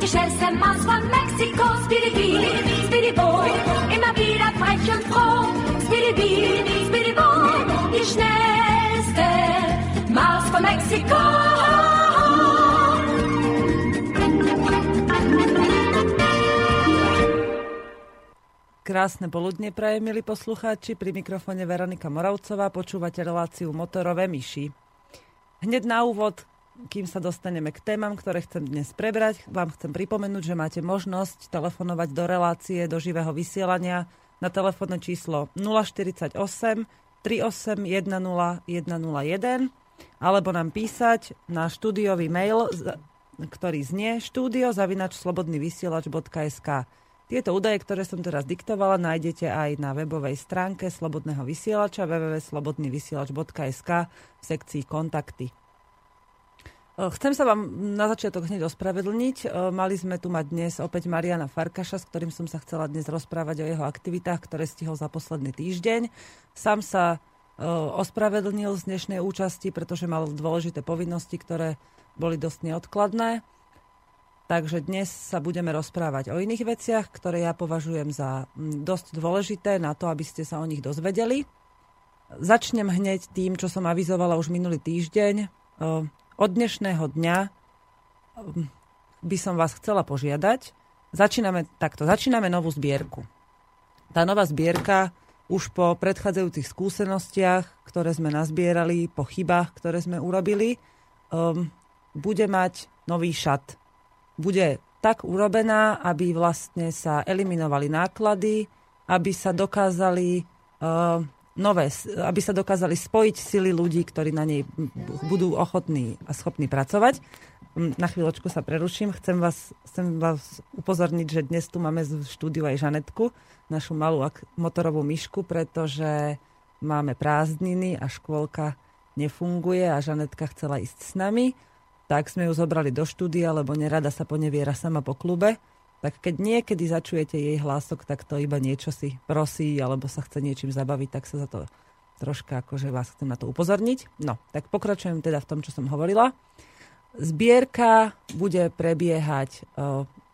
Die schnellste Maus von Mexiko, Speedy Bee, Speedy Bo, immer wieder frech und froh. Speedy Bee, Speedy Bo, die schnellste Maus von Mexiko. Krásne poludne praje, milí poslucháči. Pri mikrofone Veronika Moravcová počúvate reláciu Motorové myši. Hneď na úvod, kým sa dostaneme k témam, ktoré chcem dnes prebrať, vám chcem pripomenúť, že máte možnosť telefonovať do relácie, do živého vysielania na telefónne číslo 048 3810 101 alebo nám písať na štúdiový mail, ktorý znie studiozavinačslobodnyvysielač.sk Tieto údaje, ktoré som teraz diktovala, nájdete aj na webovej stránke Slobodného vysielača www.slobodnyvysielač.sk v sekcii kontakty. Chcem sa vám na začiatok hneď ospravedlniť. Mali sme tu mať dnes opäť Mariana Farkaša, s ktorým som sa chcela dnes rozprávať o jeho aktivitách, ktoré stihol za posledný týždeň. Sám sa ospravedlnil z dnešnej účasti, pretože mal dôležité povinnosti, ktoré boli dosť neodkladné. Takže dnes sa budeme rozprávať o iných veciach, ktoré ja považujem za dosť dôležité na to, aby ste sa o nich dozvedeli. Začnem hneď tým, čo som avizovala už minulý týždeň od dnešného dňa um, by som vás chcela požiadať. Začíname takto, začíname novú zbierku. Tá nová zbierka už po predchádzajúcich skúsenostiach, ktoré sme nazbierali, po chybách, ktoré sme urobili, um, bude mať nový šat. Bude tak urobená, aby vlastne sa eliminovali náklady, aby sa dokázali uh, nové, aby sa dokázali spojiť sily ľudí, ktorí na nej budú ochotní a schopní pracovať. Mm, na chvíľočku sa preruším. Chcem vás, chcem vás upozorniť, že dnes tu máme v štúdiu aj Žanetku, našu malú motorovú myšku, pretože máme prázdniny a škôlka nefunguje a Žanetka chcela ísť s nami. Tak sme ju zobrali do štúdia, lebo nerada sa poneviera sama po klube tak keď niekedy začujete jej hlások, tak to iba niečo si prosí alebo sa chce niečím zabaviť, tak sa za to troška akože vás chcem na to upozorniť. No, tak pokračujem teda v tom, čo som hovorila. Zbierka bude prebiehať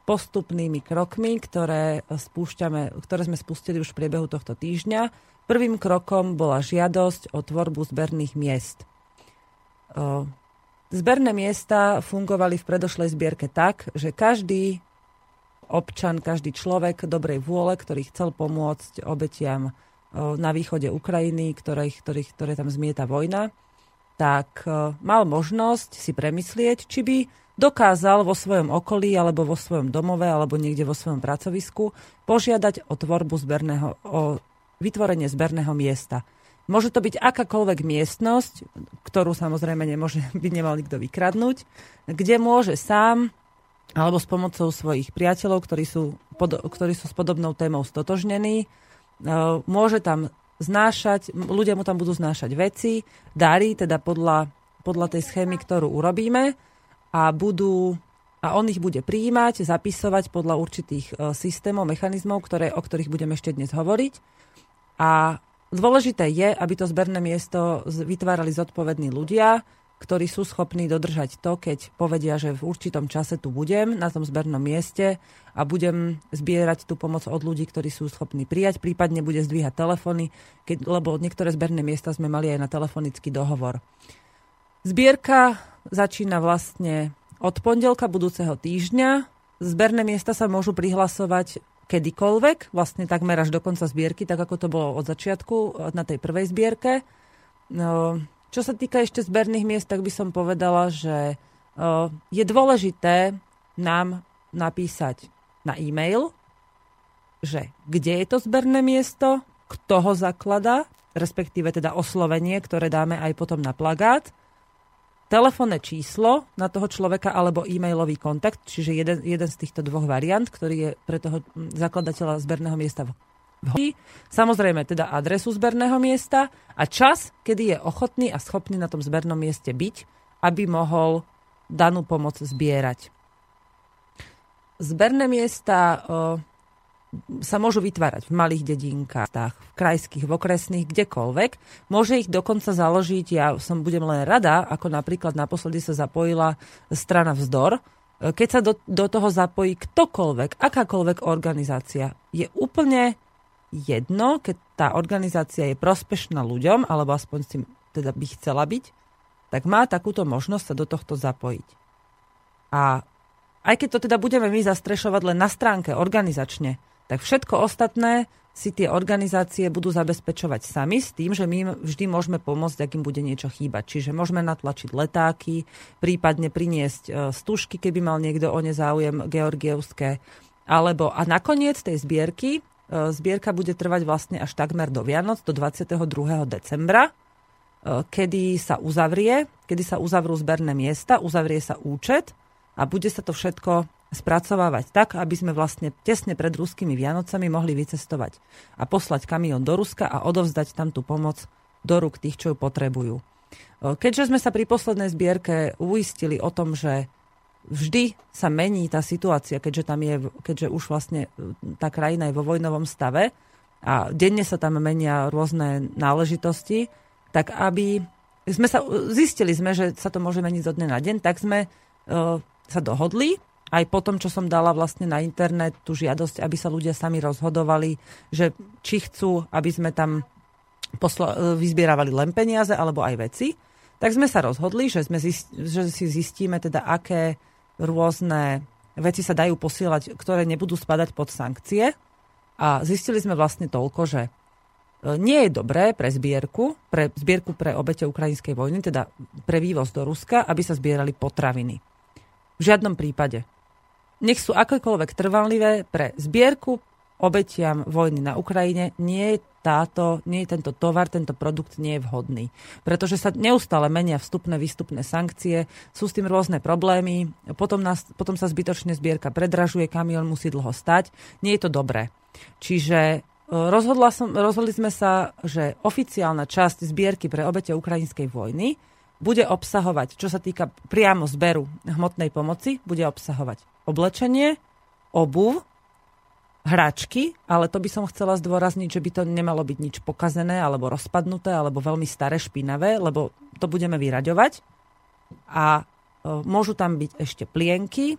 postupnými krokmi, ktoré, spúšťame, ktoré sme spustili už v priebehu tohto týždňa. Prvým krokom bola žiadosť o tvorbu zberných miest. Zberné miesta fungovali v predošlej zbierke tak, že každý občan, každý človek dobrej vôle, ktorý chcel pomôcť obetiam na východe Ukrajiny, ktorých, ktorých, ktoré tam zmieta vojna, tak mal možnosť si premyslieť, či by dokázal vo svojom okolí alebo vo svojom domove alebo niekde vo svojom pracovisku požiadať o tvorbu zberného, o vytvorenie zberného miesta. Môže to byť akákoľvek miestnosť, ktorú samozrejme nemôže, by nemal nikto vykradnúť, kde môže sám alebo s pomocou svojich priateľov, ktorí sú, pod, ktorí sú s podobnou témou stotožnení. E, môže tam znášať, ľudia mu tam budú znášať veci, dary, teda podľa, podľa tej schémy, ktorú urobíme a budú a on ich bude prijímať, zapisovať podľa určitých e, systémov, mechanizmov, ktoré, o ktorých budeme ešte dnes hovoriť. A dôležité je, aby to zberné miesto vytvárali zodpovední ľudia, ktorí sú schopní dodržať to, keď povedia, že v určitom čase tu budem na tom zbernom mieste a budem zbierať tú pomoc od ľudí, ktorí sú schopní prijať, prípadne bude zdvíhať telefóny, keď, lebo niektoré zberné miesta sme mali aj na telefonický dohovor. Zbierka začína vlastne od pondelka budúceho týždňa. Zberné miesta sa môžu prihlasovať kedykoľvek, vlastne takmer až do konca zbierky, tak ako to bolo od začiatku na tej prvej zbierke. No, čo sa týka ešte zberných miest, tak by som povedala, že je dôležité nám napísať na e-mail, že kde je to zberné miesto, kto ho zakladá, respektíve teda oslovenie, ktoré dáme aj potom na plagát. telefónne číslo na toho človeka alebo e-mailový kontakt, čiže jeden, jeden z týchto dvoch variant, ktorý je pre toho zakladateľa zberného miesta Samozrejme teda adresu zberného miesta a čas, kedy je ochotný a schopný na tom zbernom mieste byť, aby mohol danú pomoc zbierať. Zberné miesta sa môžu vytvárať v malých dedinkách, v krajských, v okresných, kdekoľvek. Môže ich dokonca založiť, ja som budem len rada, ako napríklad naposledy sa zapojila strana Vzdor, keď sa do, do toho zapojí ktokoľvek, akákoľvek organizácia, je úplne jedno, keď tá organizácia je prospešná ľuďom, alebo aspoň si teda by chcela byť, tak má takúto možnosť sa do tohto zapojiť. A aj keď to teda budeme my zastrešovať len na stránke organizačne, tak všetko ostatné si tie organizácie budú zabezpečovať sami s tým, že my vždy môžeme pomôcť, ak im bude niečo chýbať. Čiže môžeme natlačiť letáky, prípadne priniesť e, stužky, keby mal niekto o ne záujem georgievské. Alebo, a nakoniec tej zbierky, zbierka bude trvať vlastne až takmer do Vianoc, do 22. decembra, e, kedy sa uzavrie, kedy sa uzavrú zberné miesta, uzavrie sa účet a bude sa to všetko spracovávať tak, aby sme vlastne tesne pred ruskými Vianocami mohli vycestovať a poslať kamión do Ruska a odovzdať tam tú pomoc do rúk tých, čo ju potrebujú. Keďže sme sa pri poslednej zbierke uistili o tom, že vždy sa mení tá situácia, keďže, tam je, keďže už vlastne e, tá krajina je vo vojnovom stave a denne sa tam menia rôzne náležitosti, tak aby sme sa, zistili sme, že sa to môže meniť zo dne na deň, tak sme uh, sa dohodli. Aj po tom, čo som dala vlastne na internet tú žiadosť, aby sa ľudia sami rozhodovali, že či chcú, aby sme tam posla- e, vyzbieravali len peniaze alebo aj veci, tak sme sa rozhodli, že, sme zist- že si zistíme teda, aké rôzne veci sa dajú posielať, ktoré nebudú spadať pod sankcie. A zistili sme vlastne toľko, že e, nie je dobré pre zbierku, pre zbierku pre obete ukrajinskej vojny, teda pre vývoz do Ruska, aby sa zbierali potraviny. V žiadnom prípade nech sú akékoľvek trvanlivé pre zbierku obetiam vojny na Ukrajine, nie je táto, nie je tento tovar, tento produkt nie je vhodný. Pretože sa neustále menia vstupné, výstupné sankcie, sú s tým rôzne problémy, potom, nás, potom sa zbytočne zbierka predražuje, kamión musí dlho stať, nie je to dobré. Čiže e, rozhodla som, rozhodli sme sa, že oficiálna časť zbierky pre obete ukrajinskej vojny bude obsahovať, čo sa týka priamo zberu hmotnej pomoci, bude obsahovať oblečenie, obuv, hračky, ale to by som chcela zdôrazniť, že by to nemalo byť nič pokazené alebo rozpadnuté alebo veľmi staré, špinavé, lebo to budeme vyraďovať. A e, môžu tam byť ešte plienky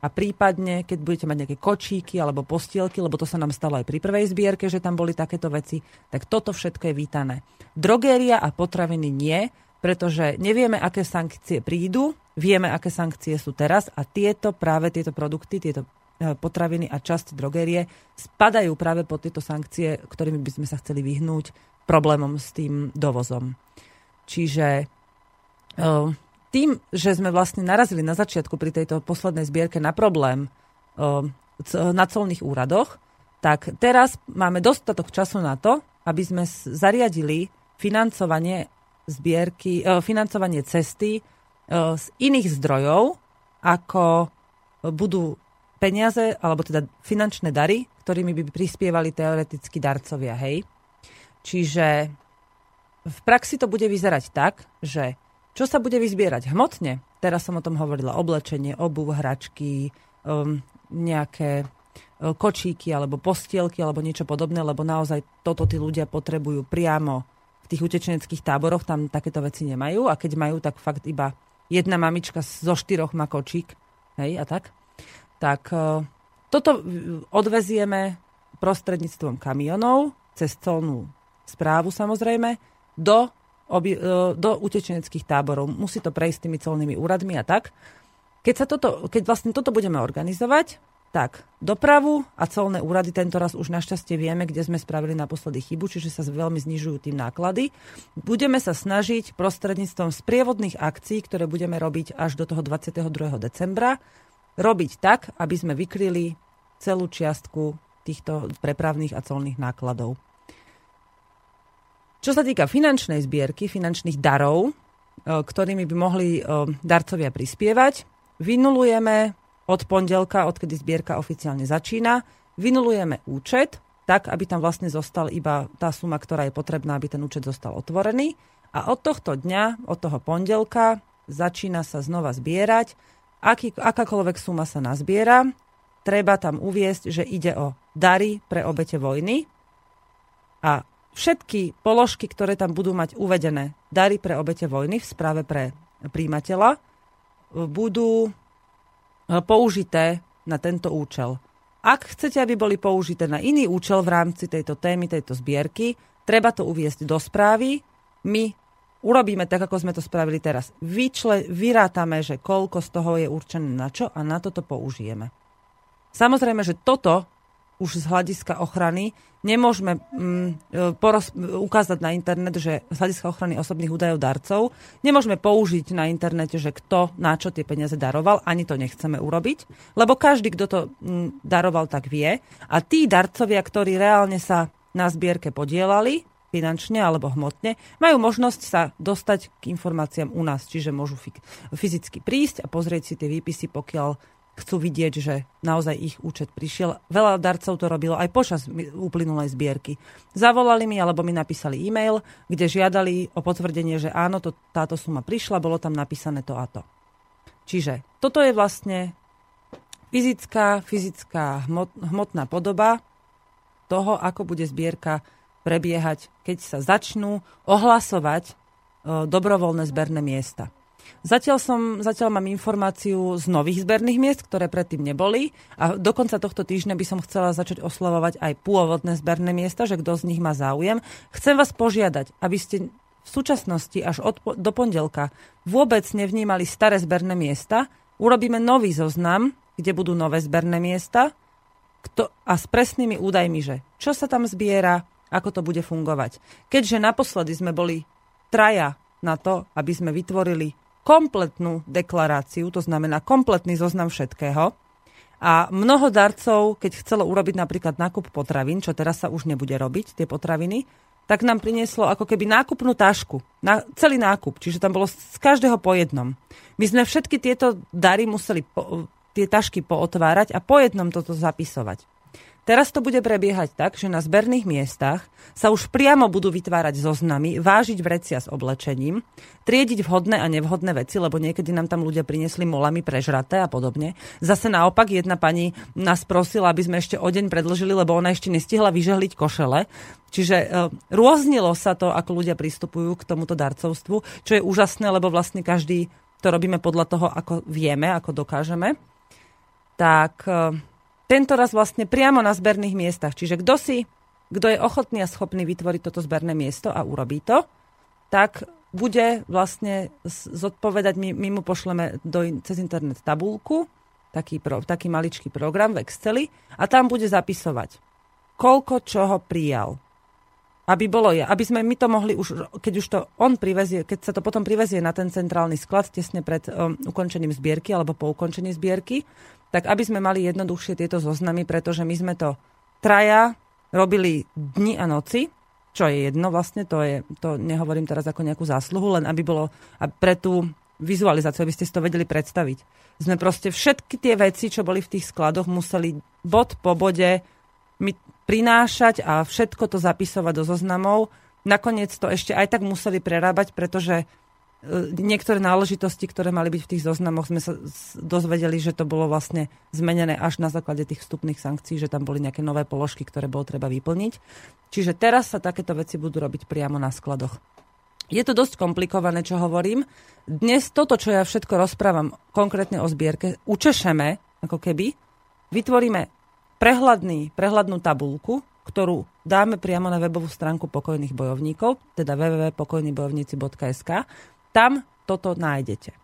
a prípadne, keď budete mať nejaké kočíky alebo postielky, lebo to sa nám stalo aj pri prvej zbierke, že tam boli takéto veci, tak toto všetko je vítané. Drogéria a potraviny nie, pretože nevieme, aké sankcie prídu, vieme, aké sankcie sú teraz a tieto práve tieto produkty, tieto potraviny a časť drogérie spadajú práve pod tieto sankcie, ktorými by sme sa chceli vyhnúť problémom s tým dovozom. Čiže e, tým, že sme vlastne narazili na začiatku pri tejto poslednej zbierke na problém e, na colných úradoch, tak teraz máme dostatok času na to, aby sme zariadili financovanie zbierky, e, financovanie cesty e, z iných zdrojov, ako budú peniaze, alebo teda finančné dary, ktorými by prispievali teoreticky darcovia, hej. Čiže v praxi to bude vyzerať tak, že čo sa bude vyzbierať? Hmotne, teraz som o tom hovorila, oblečenie, obuv, hračky, um, nejaké kočíky alebo postielky alebo niečo podobné, lebo naozaj toto tí ľudia potrebujú priamo tých utečeneckých táboroch. Tam takéto veci nemajú. A keď majú, tak fakt iba jedna mamička zo štyroch má kočík, hej, a tak. Tak e, toto odvezieme prostredníctvom kamionov, cez colnú správu samozrejme, do, obi, e, do utečeneckých táborov. Musí to prejsť tými colnými úradmi a tak. Keď, sa toto, keď vlastne toto budeme organizovať, tak, dopravu a colné úrady tento raz už našťastie vieme, kde sme spravili naposledy chybu, čiže sa veľmi znižujú tým náklady. Budeme sa snažiť prostredníctvom sprievodných akcií, ktoré budeme robiť až do toho 22. decembra, robiť tak, aby sme vykryli celú čiastku týchto prepravných a colných nákladov. Čo sa týka finančnej zbierky, finančných darov, ktorými by mohli darcovia prispievať. Vynulujeme od pondelka, odkedy zbierka oficiálne začína, vynulujeme účet, tak, aby tam vlastne zostal iba tá suma, ktorá je potrebná, aby ten účet zostal otvorený. A od tohto dňa, od toho pondelka, začína sa znova zbierať. Aký, akákoľvek suma sa nazbiera, treba tam uviesť, že ide o dary pre obete vojny a všetky položky, ktoré tam budú mať uvedené dary pre obete vojny v správe pre príjimateľa, budú e, použité na tento účel. Ak chcete, aby boli použité na iný účel v rámci tejto témy, tejto zbierky, treba to uviesť do správy. My urobíme tak, ako sme to spravili teraz. Vyčle, vyrátame, že koľko z toho je určené na čo a na toto použijeme. Samozrejme, že toto už z hľadiska ochrany nemôžeme mm, poros- ukázať na internet, že z hľadiska ochrany osobných údajov darcov nemôžeme použiť na internete, že kto na čo tie peniaze daroval, ani to nechceme urobiť, lebo každý, kto to mm, daroval, tak vie. A tí darcovia, ktorí reálne sa na zbierke podielali, finančne alebo hmotne, majú možnosť sa dostať k informáciám u nás, čiže môžu fyzicky prísť a pozrieť si tie výpisy, pokiaľ chcú vidieť, že naozaj ich účet prišiel. Veľa darcov to robilo aj počas uplynulej zbierky. Zavolali mi alebo mi napísali e-mail, kde žiadali o potvrdenie, že áno, to, táto suma prišla, bolo tam napísané to a to. Čiže toto je vlastne fyzická, fyzická hmot, hmotná podoba toho, ako bude zbierka prebiehať, keď sa začnú ohlasovať e, dobrovoľné zberné miesta. Zatiaľ, som, zatiaľ mám informáciu z nových zberných miest, ktoré predtým neboli a do konca tohto týždňa by som chcela začať oslavovať aj pôvodné zberné miesta, že kto z nich má záujem. Chcem vás požiadať, aby ste v súčasnosti až od, do pondelka vôbec nevnímali staré zberné miesta. Urobíme nový zoznam, kde budú nové zberné miesta kto, a s presnými údajmi, že čo sa tam zbiera, ako to bude fungovať. Keďže naposledy sme boli traja na to, aby sme vytvorili kompletnú deklaráciu, to znamená kompletný zoznam všetkého. A mnoho darcov, keď chcelo urobiť napríklad nákup potravín, čo teraz sa už nebude robiť, tie potraviny, tak nám prinieslo ako keby nákupnú tašku. Na, celý nákup, čiže tam bolo z každého po jednom. My sme všetky tieto dary museli po, tie tašky pootvárať a po jednom toto zapisovať. Teraz to bude prebiehať tak, že na zberných miestach sa už priamo budú vytvárať zoznamy, vážiť vrecia s oblečením, triediť vhodné a nevhodné veci, lebo niekedy nám tam ľudia priniesli molami prežraté a podobne. Zase naopak jedna pani nás prosila, aby sme ešte o deň predlžili, lebo ona ešte nestihla vyžehliť košele. Čiže e, rôznilo sa to, ako ľudia pristupujú k tomuto darcovstvu, čo je úžasné, lebo vlastne každý to robíme podľa toho, ako vieme, ako dokážeme. Tak e, tento raz vlastne priamo na zberných miestach. Čiže kto si, kto je ochotný a schopný vytvoriť toto zberné miesto a urobí to, tak bude vlastne zodpovedať, my, my mu pošleme do, cez internet tabulku, taký, pro, taký maličký program v Exceli a tam bude zapisovať, koľko čoho prijal. Aby bolo aby sme my to mohli už, keď už to on privezie, keď sa to potom privezie na ten centrálny sklad tesne pred um, ukončením zbierky alebo po ukončení zbierky, tak aby sme mali jednoduchšie tieto zoznamy, pretože my sme to traja robili dni a noci, čo je jedno vlastne, to, je, to nehovorím teraz ako nejakú zásluhu, len aby bolo pre tú vizualizáciu, aby ste si to vedeli predstaviť. Sme proste všetky tie veci, čo boli v tých skladoch, museli bod po bode mi prinášať a všetko to zapisovať do zoznamov. Nakoniec to ešte aj tak museli prerábať, pretože niektoré náležitosti, ktoré mali byť v tých zoznamoch, sme sa dozvedeli, že to bolo vlastne zmenené až na základe tých vstupných sankcií, že tam boli nejaké nové položky, ktoré bolo treba vyplniť. Čiže teraz sa takéto veci budú robiť priamo na skladoch. Je to dosť komplikované, čo hovorím. Dnes toto, čo ja všetko rozprávam konkrétne o zbierke, učešeme, ako keby, vytvoríme prehľadný, prehľadnú tabulku, ktorú dáme priamo na webovú stránku pokojných bojovníkov, teda www.pokojnybojovníci.sk tam toto nájdete.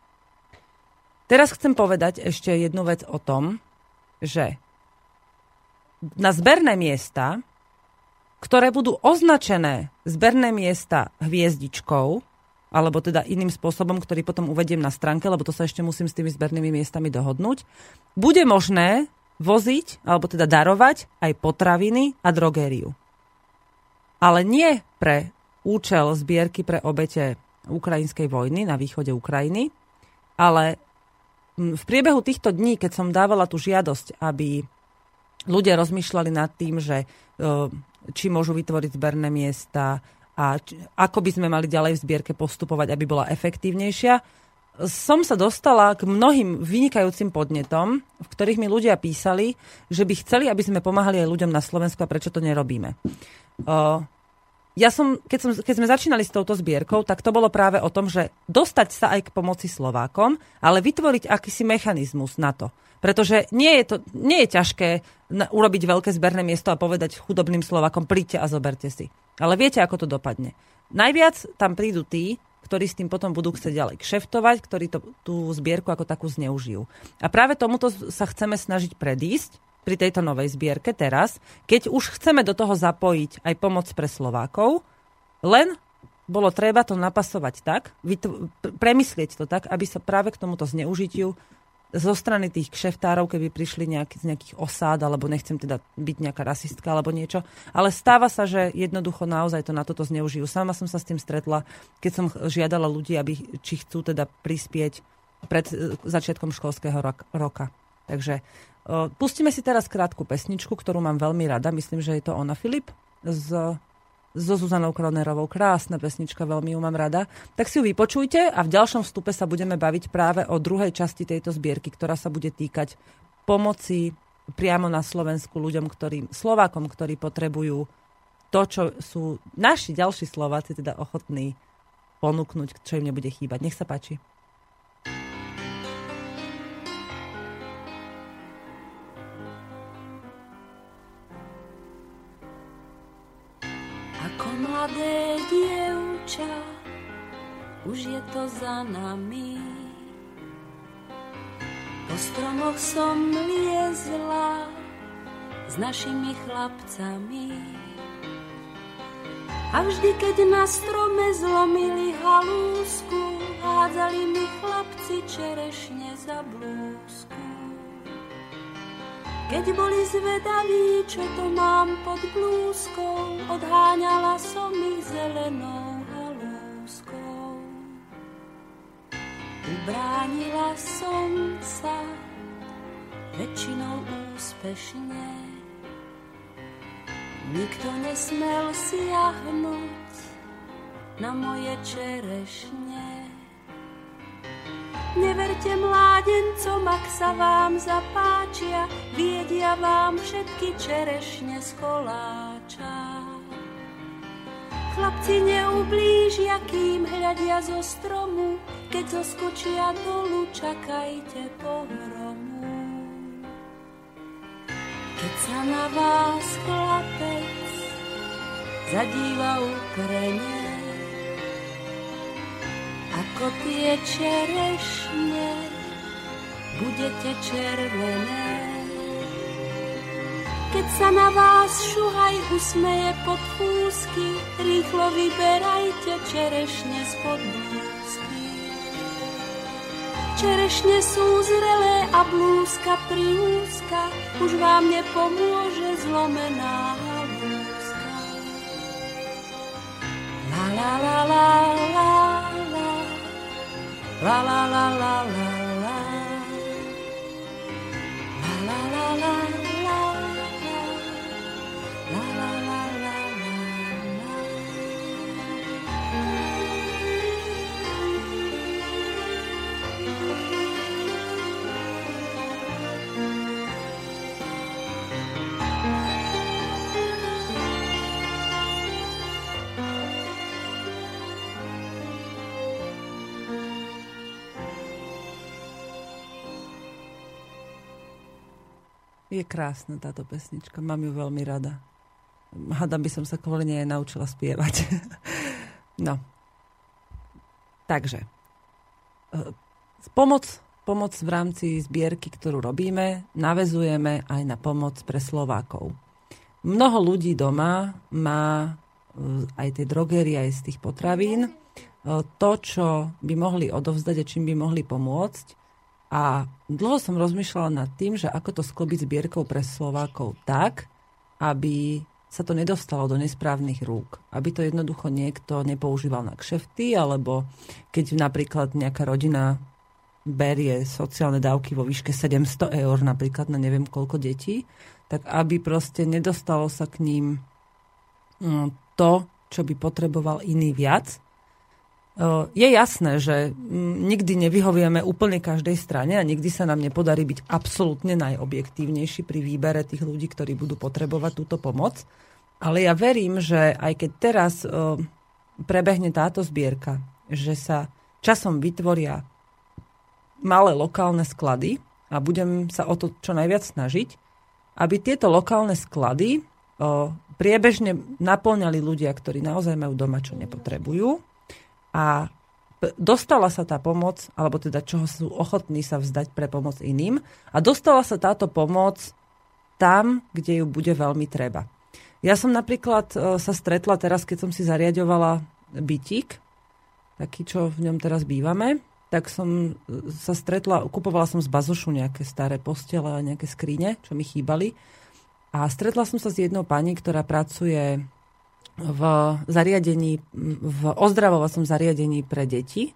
Teraz chcem povedať ešte jednu vec o tom, že na zberné miesta, ktoré budú označené zberné miesta hviezdičkou, alebo teda iným spôsobom, ktorý potom uvediem na stránke, lebo to sa ešte musím s tými zbernými miestami dohodnúť, bude možné voziť, alebo teda darovať aj potraviny a drogériu. Ale nie pre účel zbierky pre obete ukrajinskej vojny na východe Ukrajiny. Ale v priebehu týchto dní, keď som dávala tú žiadosť, aby ľudia rozmýšľali nad tým, že e, či môžu vytvoriť zberné miesta a ako by sme mali ďalej v zbierke postupovať, aby bola efektívnejšia, som sa dostala k mnohým vynikajúcim podnetom, v ktorých mi ľudia písali, že by chceli, aby sme pomáhali aj ľuďom na Slovensku a prečo to nerobíme. Ja som keď, som, keď sme začínali s touto zbierkou, tak to bolo práve o tom, že dostať sa aj k pomoci Slovákom, ale vytvoriť akýsi mechanizmus na to. Pretože nie je, to, nie je ťažké urobiť veľké zberné miesto a povedať chudobným Slovákom, príďte a zoberte si. Ale viete, ako to dopadne. Najviac tam prídu tí, ktorí s tým potom budú chcieť ďalej kšeftovať, ktorí to, tú zbierku ako takú zneužijú. A práve tomuto sa chceme snažiť predísť pri tejto novej zbierke teraz, keď už chceme do toho zapojiť aj pomoc pre Slovákov, len bolo treba to napasovať tak, premyslieť to tak, aby sa práve k tomuto zneužitiu zo strany tých kšeftárov, keby prišli nejaký, z nejakých osád, alebo nechcem teda byť nejaká rasistka alebo niečo, ale stáva sa, že jednoducho naozaj to na toto zneužijú. Sama som sa s tým stretla, keď som žiadala ľudí, aby, či chcú teda prispieť pred e, začiatkom školského roka. Takže pustíme si teraz krátku pesničku, ktorú mám veľmi rada. Myslím, že je to ona Filip z so Zuzanou Kronerovou. Krásna pesnička, veľmi ju mám rada. Tak si ju vypočujte a v ďalšom vstupe sa budeme baviť práve o druhej časti tejto zbierky, ktorá sa bude týkať pomoci priamo na Slovensku ľuďom, ktorým, Slovákom, ktorí potrebujú to, čo sú naši ďalší Slováci teda ochotní ponúknuť, čo im nebude chýbať. Nech sa páči. Mladé dievča, už je to za nami. Po stromoch som liezla s našimi chlapcami. A vždy, keď na strome zlomili halúsku, hádzali mi chlapci čerešne za blúzku. Keď boli zvedaví, čo to mám pod blúzkou, odháňala som ich zelenou halúskou. Ubránila som sa väčšinou úspešne. Nikto nesmel siahnuť na moje čerešne. Neverte mládencom, ak sa vám zapáčia, viedia vám všetky čerešne z koláča. Chlapci neublížia, kým hľadia zo stromu, keď zoskočia dolu, čakajte pohromu. Keď sa na vás chlapec zadíva ukrene, ako tie čerešne budete červené. Keď sa na vás šuhaj usmeje pod fúsky, rýchlo vyberajte čerešne spod blúzky. Čerešne sú zrelé a blúzka priúzka, už vám nepomôže zlomená blúzka. La la la la la La la la la la la. La la la la. Je krásna táto pesnička, mám ju veľmi rada. Hádam by som sa kvôli nej naučila spievať. no. Takže. E, pomoc, pomoc v rámci zbierky, ktorú robíme, navezujeme aj na pomoc pre Slovákov. Mnoho ľudí doma má e, aj tie drogery, aj z tých potravín e, to, čo by mohli odovzdať a čím by mohli pomôcť a dlho som rozmýšľala nad tým, že ako to sklobiť zbierkou pre Slovákov tak, aby sa to nedostalo do nesprávnych rúk. Aby to jednoducho niekto nepoužíval na kšefty, alebo keď napríklad nejaká rodina berie sociálne dávky vo výške 700 eur napríklad na neviem koľko detí, tak aby proste nedostalo sa k ním mm, to, čo by potreboval iný viac, je jasné, že nikdy nevyhovieme úplne každej strane a nikdy sa nám nepodarí byť absolútne najobjektívnejší pri výbere tých ľudí, ktorí budú potrebovať túto pomoc. Ale ja verím, že aj keď teraz prebehne táto zbierka, že sa časom vytvoria malé lokálne sklady a budem sa o to čo najviac snažiť, aby tieto lokálne sklady priebežne naplňali ľudia, ktorí naozaj majú doma, čo nepotrebujú a dostala sa tá pomoc, alebo teda čoho sú ochotní sa vzdať pre pomoc iným a dostala sa táto pomoc tam, kde ju bude veľmi treba. Ja som napríklad e, sa stretla teraz, keď som si zariadovala bytík, taký, čo v ňom teraz bývame, tak som e, sa stretla, kupovala som z bazošu nejaké staré postele a nejaké skrine, čo mi chýbali. A stretla som sa s jednou pani, ktorá pracuje v zariadení, v ozdravovacom zariadení pre deti, e,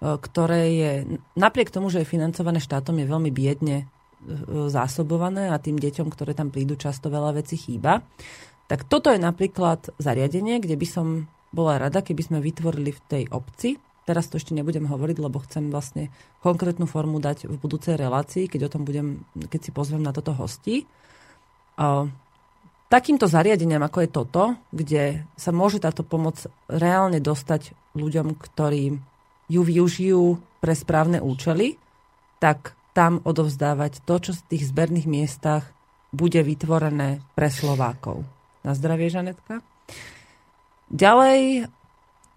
ktoré je, napriek tomu, že je financované štátom, je veľmi biedne e, zásobované a tým deťom, ktoré tam prídu, často veľa vecí chýba. Tak toto je napríklad zariadenie, kde by som bola rada, keby sme vytvorili v tej obci. Teraz to ešte nebudem hovoriť, lebo chcem vlastne konkrétnu formu dať v budúcej relácii, keď o tom budem, keď si pozvem na toto hostí takýmto zariadeniam, ako je toto, kde sa môže táto pomoc reálne dostať ľuďom, ktorí ju využijú pre správne účely, tak tam odovzdávať to, čo v tých zberných miestach bude vytvorené pre Slovákov. Na zdravie, Žanetka. Ďalej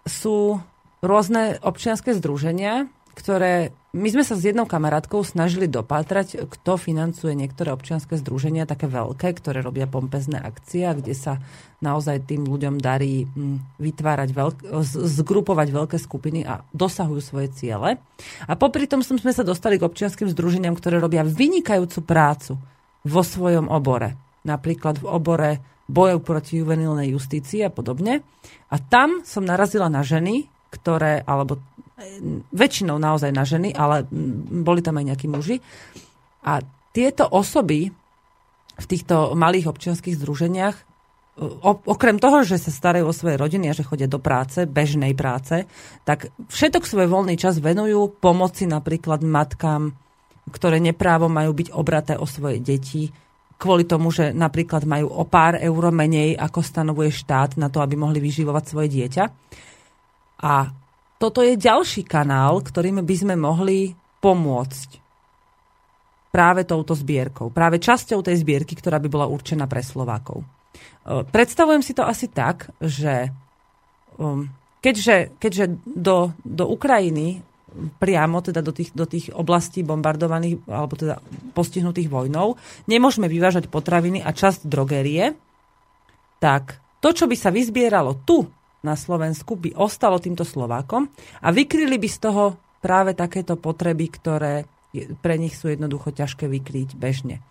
sú rôzne občianské združenia, ktoré my sme sa s jednou kamarátkou snažili dopátrať, kto financuje niektoré občianske združenia, také veľké, ktoré robia pompezné akcie, kde sa naozaj tým ľuďom darí mm, vytvárať, veľk- zgrupovať veľké skupiny a dosahujú svoje ciele. A popri tom sme sa dostali k občianským združeniam, ktoré robia vynikajúcu prácu vo svojom obore. Napríklad v obore bojov proti juvenilnej justícii a podobne. A tam som narazila na ženy, ktoré, alebo väčšinou naozaj na ženy, ale boli tam aj nejakí muži. A tieto osoby v týchto malých občianských združeniach, okrem toho, že sa starajú o svoje rodiny a že chodia do práce, bežnej práce, tak všetok svoj voľný čas venujú pomoci napríklad matkám, ktoré neprávo majú byť obraté o svoje deti, kvôli tomu, že napríklad majú o pár eur menej, ako stanovuje štát na to, aby mohli vyživovať svoje dieťa. A toto je ďalší kanál, ktorým by sme mohli pomôcť práve touto zbierkou. Práve časťou tej zbierky, ktorá by bola určená pre Slovákov. E, predstavujem si to asi tak, že um, keďže, keďže do, do Ukrajiny priamo teda do tých, do tých oblastí bombardovaných alebo teda postihnutých vojnou nemôžeme vyvážať potraviny a časť drogérie, tak to, čo by sa vyzbieralo tu na Slovensku by ostalo týmto Slovákom a vykryli by z toho práve takéto potreby, ktoré pre nich sú jednoducho ťažké vykryť bežne.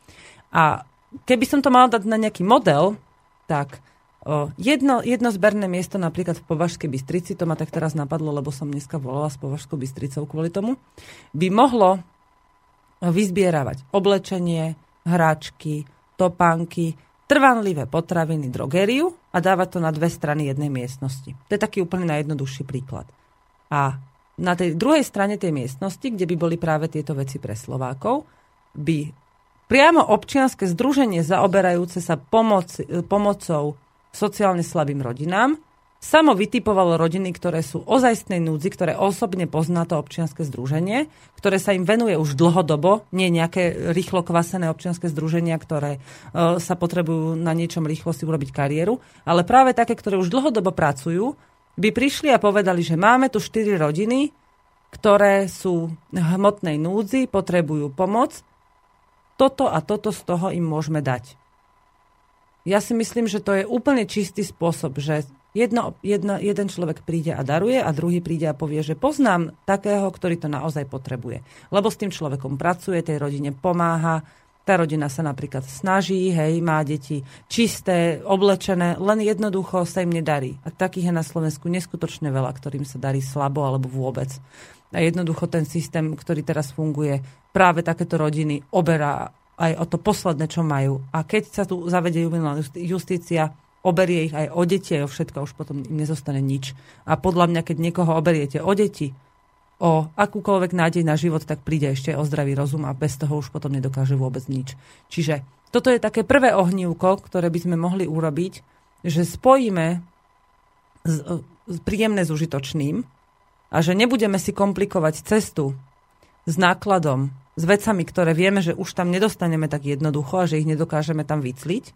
A keby som to mala dať na nejaký model, tak o, jedno, jedno zberné miesto napríklad v Považskej Bystrici, to ma tak teraz napadlo, lebo som dneska volala s Považskou Bystricou kvôli tomu, by mohlo vyzbieravať oblečenie, hráčky, topánky, trvanlivé potraviny, drogériu a dávať to na dve strany jednej miestnosti. To je taký úplne najjednoduchší príklad. A na tej druhej strane tej miestnosti, kde by boli práve tieto veci pre Slovákov, by priamo občianske združenie zaoberajúce sa pomoc, pomocou sociálne slabým rodinám samo vytipovalo rodiny, ktoré sú ozajstnej núdzi, ktoré osobne pozná to občianske združenie, ktoré sa im venuje už dlhodobo, nie nejaké rýchlo kvasené občianske združenia, ktoré uh, sa potrebujú na niečom rýchlo si urobiť kariéru, ale práve také, ktoré už dlhodobo pracujú, by prišli a povedali, že máme tu štyri rodiny, ktoré sú v hmotnej núdzi, potrebujú pomoc, toto a toto z toho im môžeme dať. Ja si myslím, že to je úplne čistý spôsob, že Jedno, jedno, jeden človek príde a daruje a druhý príde a povie, že poznám takého, ktorý to naozaj potrebuje. Lebo s tým človekom pracuje, tej rodine pomáha, Tá rodina sa napríklad snaží, hej, má deti čisté, oblečené, len jednoducho sa im nedarí. A takých je na Slovensku neskutočne veľa, ktorým sa darí slabo alebo vôbec. A jednoducho ten systém, ktorý teraz funguje, práve takéto rodiny oberá aj o to posledné, čo majú. A keď sa tu zavedie jubilná justícia, oberie ich aj o deti, aj o všetko, už potom im nezostane nič. A podľa mňa, keď niekoho oberiete o deti, o akúkoľvek nádej na život, tak príde ešte o zdravý rozum a bez toho už potom nedokáže vôbec nič. Čiže toto je také prvé ohnívko, ktoré by sme mohli urobiť, že spojíme z, z príjemné s užitočným a že nebudeme si komplikovať cestu s nákladom, s vecami, ktoré vieme, že už tam nedostaneme tak jednoducho a že ich nedokážeme tam vycliť,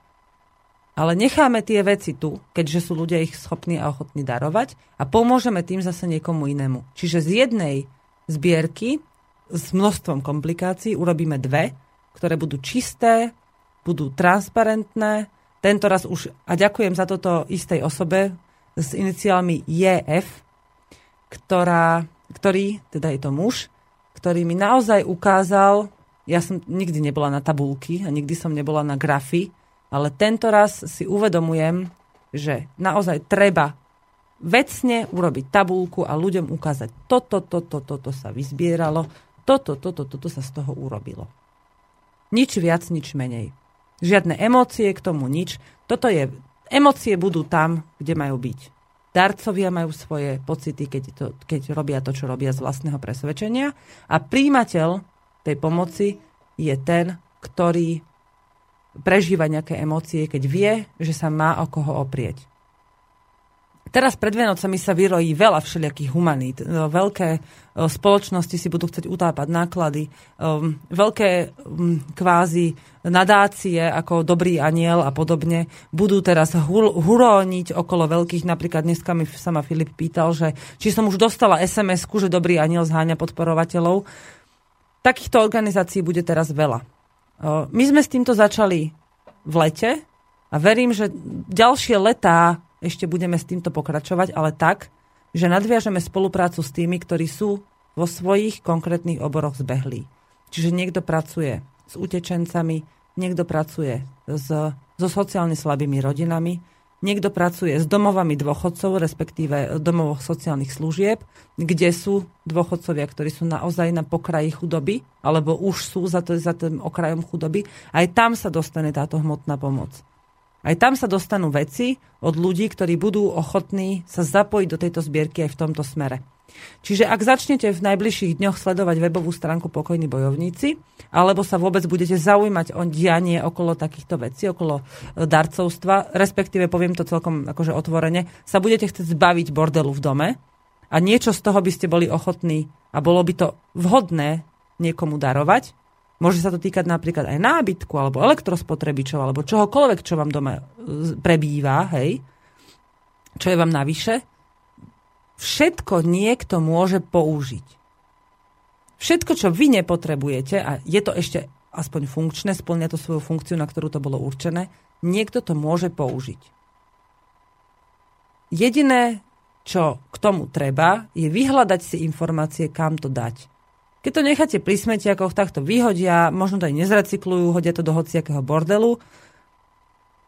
ale necháme tie veci tu, keďže sú ľudia ich schopní a ochotní darovať a pomôžeme tým zase niekomu inému. Čiže z jednej zbierky s množstvom komplikácií urobíme dve, ktoré budú čisté, budú transparentné. Tento raz už, a ďakujem za toto istej osobe s iniciálmi JF, ktorá, ktorý, teda je to muž, ktorý mi naozaj ukázal, ja som nikdy nebola na tabulky a nikdy som nebola na grafy, ale tento raz si uvedomujem, že naozaj treba vecne urobiť tabulku a ľuďom ukázať, toto, toto, toto sa vyzbieralo, toto, toto, toto sa z toho urobilo. Nič viac, nič menej. Žiadne emócie k tomu, nič. Toto je, emócie budú tam, kde majú byť. Darcovia majú svoje pocity, keď, to, keď robia to, čo robia z vlastného presvedčenia a príjimateľ tej pomoci je ten, ktorý prežíva nejaké emócie, keď vie, že sa má o koho oprieť. Teraz pred Vianocami sa vyrojí veľa všelijakých humanít. No, veľké spoločnosti si budú chcieť utápať náklady. Um, veľké kvázi nadácie ako Dobrý aniel a podobne budú teraz huróniť okolo veľkých. Napríklad dneska mi sama Filip pýtal, že či som už dostala SMS-ku, že Dobrý aniel zháňa podporovateľov. Takýchto organizácií bude teraz veľa. My sme s týmto začali v lete a verím, že ďalšie letá ešte budeme s týmto pokračovať, ale tak, že nadviažeme spoluprácu s tými, ktorí sú vo svojich konkrétnych oboroch zbehlí. Čiže niekto pracuje s utečencami, niekto pracuje s, so sociálne slabými rodinami, Niekto pracuje s domovami dôchodcov, respektíve domovoch sociálnych služieb, kde sú dôchodcovia, ktorí sú naozaj na pokraji chudoby, alebo už sú za, to, za tým okrajom chudoby. Aj tam sa dostane táto hmotná pomoc. Aj tam sa dostanú veci od ľudí, ktorí budú ochotní sa zapojiť do tejto zbierky aj v tomto smere. Čiže ak začnete v najbližších dňoch sledovať webovú stránku Pokojní bojovníci, alebo sa vôbec budete zaujímať o dianie okolo takýchto vecí, okolo e, darcovstva, respektíve poviem to celkom akože otvorene, sa budete chcieť zbaviť bordelu v dome a niečo z toho by ste boli ochotní a bolo by to vhodné niekomu darovať, Môže sa to týkať napríklad aj nábytku, alebo elektrospotrebičov, alebo čohokoľvek, čo vám doma e, prebýva, hej, čo je vám navyše, všetko niekto môže použiť. Všetko, čo vy nepotrebujete, a je to ešte aspoň funkčné, splňa to svoju funkciu, na ktorú to bolo určené, niekto to môže použiť. Jediné, čo k tomu treba, je vyhľadať si informácie, kam to dať. Keď to necháte pri smetiakoch, tak to vyhodia, možno to aj nezrecyklujú, hodia to do hociakého bordelu,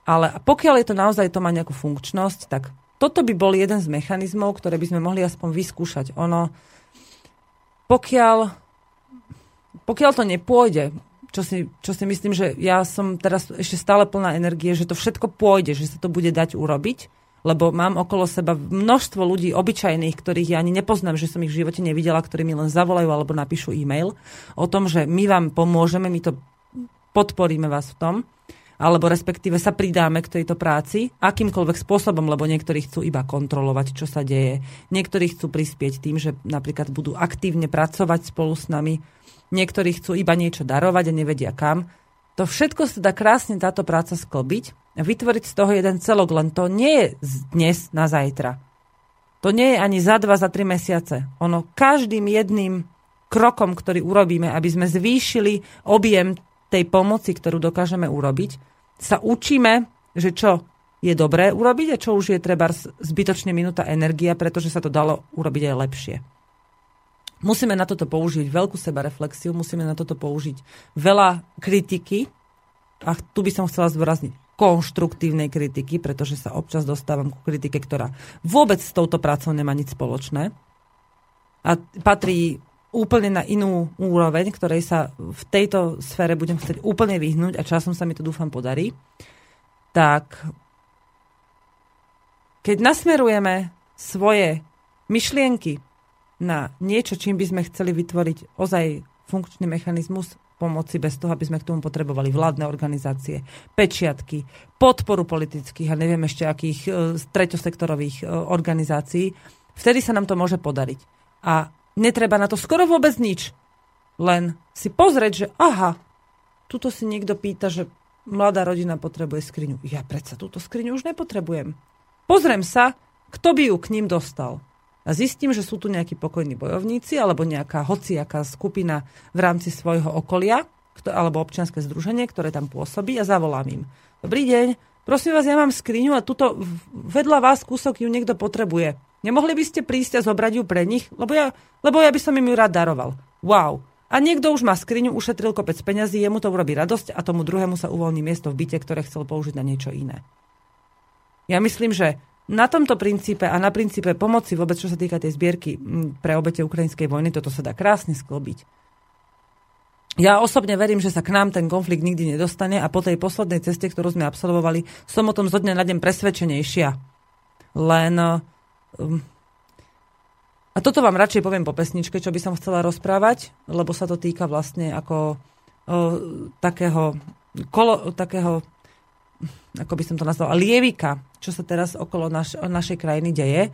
ale pokiaľ je to naozaj to má nejakú funkčnosť, tak toto by bol jeden z mechanizmov, ktoré by sme mohli aspoň vyskúšať. Ono, pokiaľ, pokiaľ to nepôjde, čo si, čo si myslím, že ja som teraz ešte stále plná energie, že to všetko pôjde, že sa to bude dať urobiť, lebo mám okolo seba množstvo ľudí obyčajných, ktorých ja ani nepoznám, že som ich v živote nevidela, ktorí mi len zavolajú alebo napíšu e-mail o tom, že my vám pomôžeme, my to podporíme vás v tom alebo respektíve sa pridáme k tejto práci akýmkoľvek spôsobom, lebo niektorí chcú iba kontrolovať, čo sa deje. Niektorí chcú prispieť tým, že napríklad budú aktívne pracovať spolu s nami. Niektorí chcú iba niečo darovať a nevedia kam. To všetko sa dá krásne táto práca sklbiť a vytvoriť z toho jeden celok, len to nie je z dnes na zajtra. To nie je ani za dva, za tri mesiace. Ono každým jedným krokom, ktorý urobíme, aby sme zvýšili objem tej pomoci, ktorú dokážeme urobiť, sa učíme, že čo je dobré urobiť a čo už je treba zbytočne minúta energia, pretože sa to dalo urobiť aj lepšie. Musíme na toto použiť veľkú sebareflexiu, musíme na toto použiť veľa kritiky a tu by som chcela zdôrazniť konštruktívnej kritiky, pretože sa občas dostávam ku kritike, ktorá vôbec s touto prácou nemá nič spoločné a patrí úplne na inú úroveň, ktorej sa v tejto sfére budem chcieť úplne vyhnúť a časom sa mi to dúfam podarí, tak keď nasmerujeme svoje myšlienky na niečo, čím by sme chceli vytvoriť ozaj funkčný mechanizmus pomoci bez toho, aby sme k tomu potrebovali vládne organizácie, pečiatky, podporu politických a neviem ešte akých e, treťosektorových e, organizácií, vtedy sa nám to môže podariť. A netreba na to skoro vôbec nič. Len si pozrieť, že aha, tuto si niekto pýta, že mladá rodina potrebuje skriňu. Ja predsa túto skriňu už nepotrebujem. Pozriem sa, kto by ju k ním dostal a zistím, že sú tu nejakí pokojní bojovníci alebo nejaká hociaká skupina v rámci svojho okolia alebo občianske združenie, ktoré tam pôsobí a zavolám im. Dobrý deň, prosím vás, ja mám skriňu a tuto vedľa vás kúsok ju niekto potrebuje. Nemohli by ste prísť a zobrať ju pre nich? Lebo ja, lebo ja by som im ju rád daroval. Wow. A niekto už má skriňu, ušetril kopec peňazí, jemu to urobí radosť a tomu druhému sa uvoľní miesto v byte, ktoré chcel použiť na niečo iné. Ja myslím, že na tomto princípe a na princípe pomoci vôbec, čo sa týka tej zbierky pre obete ukrajinskej vojny, toto sa dá krásne sklbiť. Ja osobne verím, že sa k nám ten konflikt nikdy nedostane a po tej poslednej ceste, ktorú sme absolvovali, som o tom zo dňa na deň presvedčenejšia. Len... Um, a toto vám radšej poviem po pesničke, čo by som chcela rozprávať, lebo sa to týka vlastne ako o, takého, kolo, takého ako by som to nazvala, lievika, čo sa teraz okolo naš, našej krajiny deje.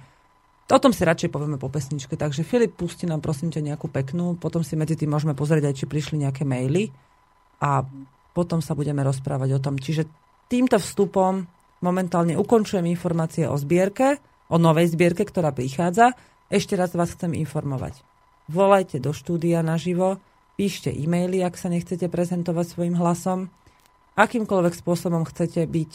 O tom si radšej povieme po pesničke. Takže Filip, pusti nám prosím ťa nejakú peknú, potom si medzi tým môžeme pozrieť aj, či prišli nejaké maily a potom sa budeme rozprávať o tom. Čiže týmto vstupom momentálne ukončujem informácie o zbierke, o novej zbierke, ktorá prichádza. Ešte raz vás chcem informovať. Volajte do štúdia naživo, píšte e-maily, ak sa nechcete prezentovať svojim hlasom akýmkoľvek spôsobom chcete byť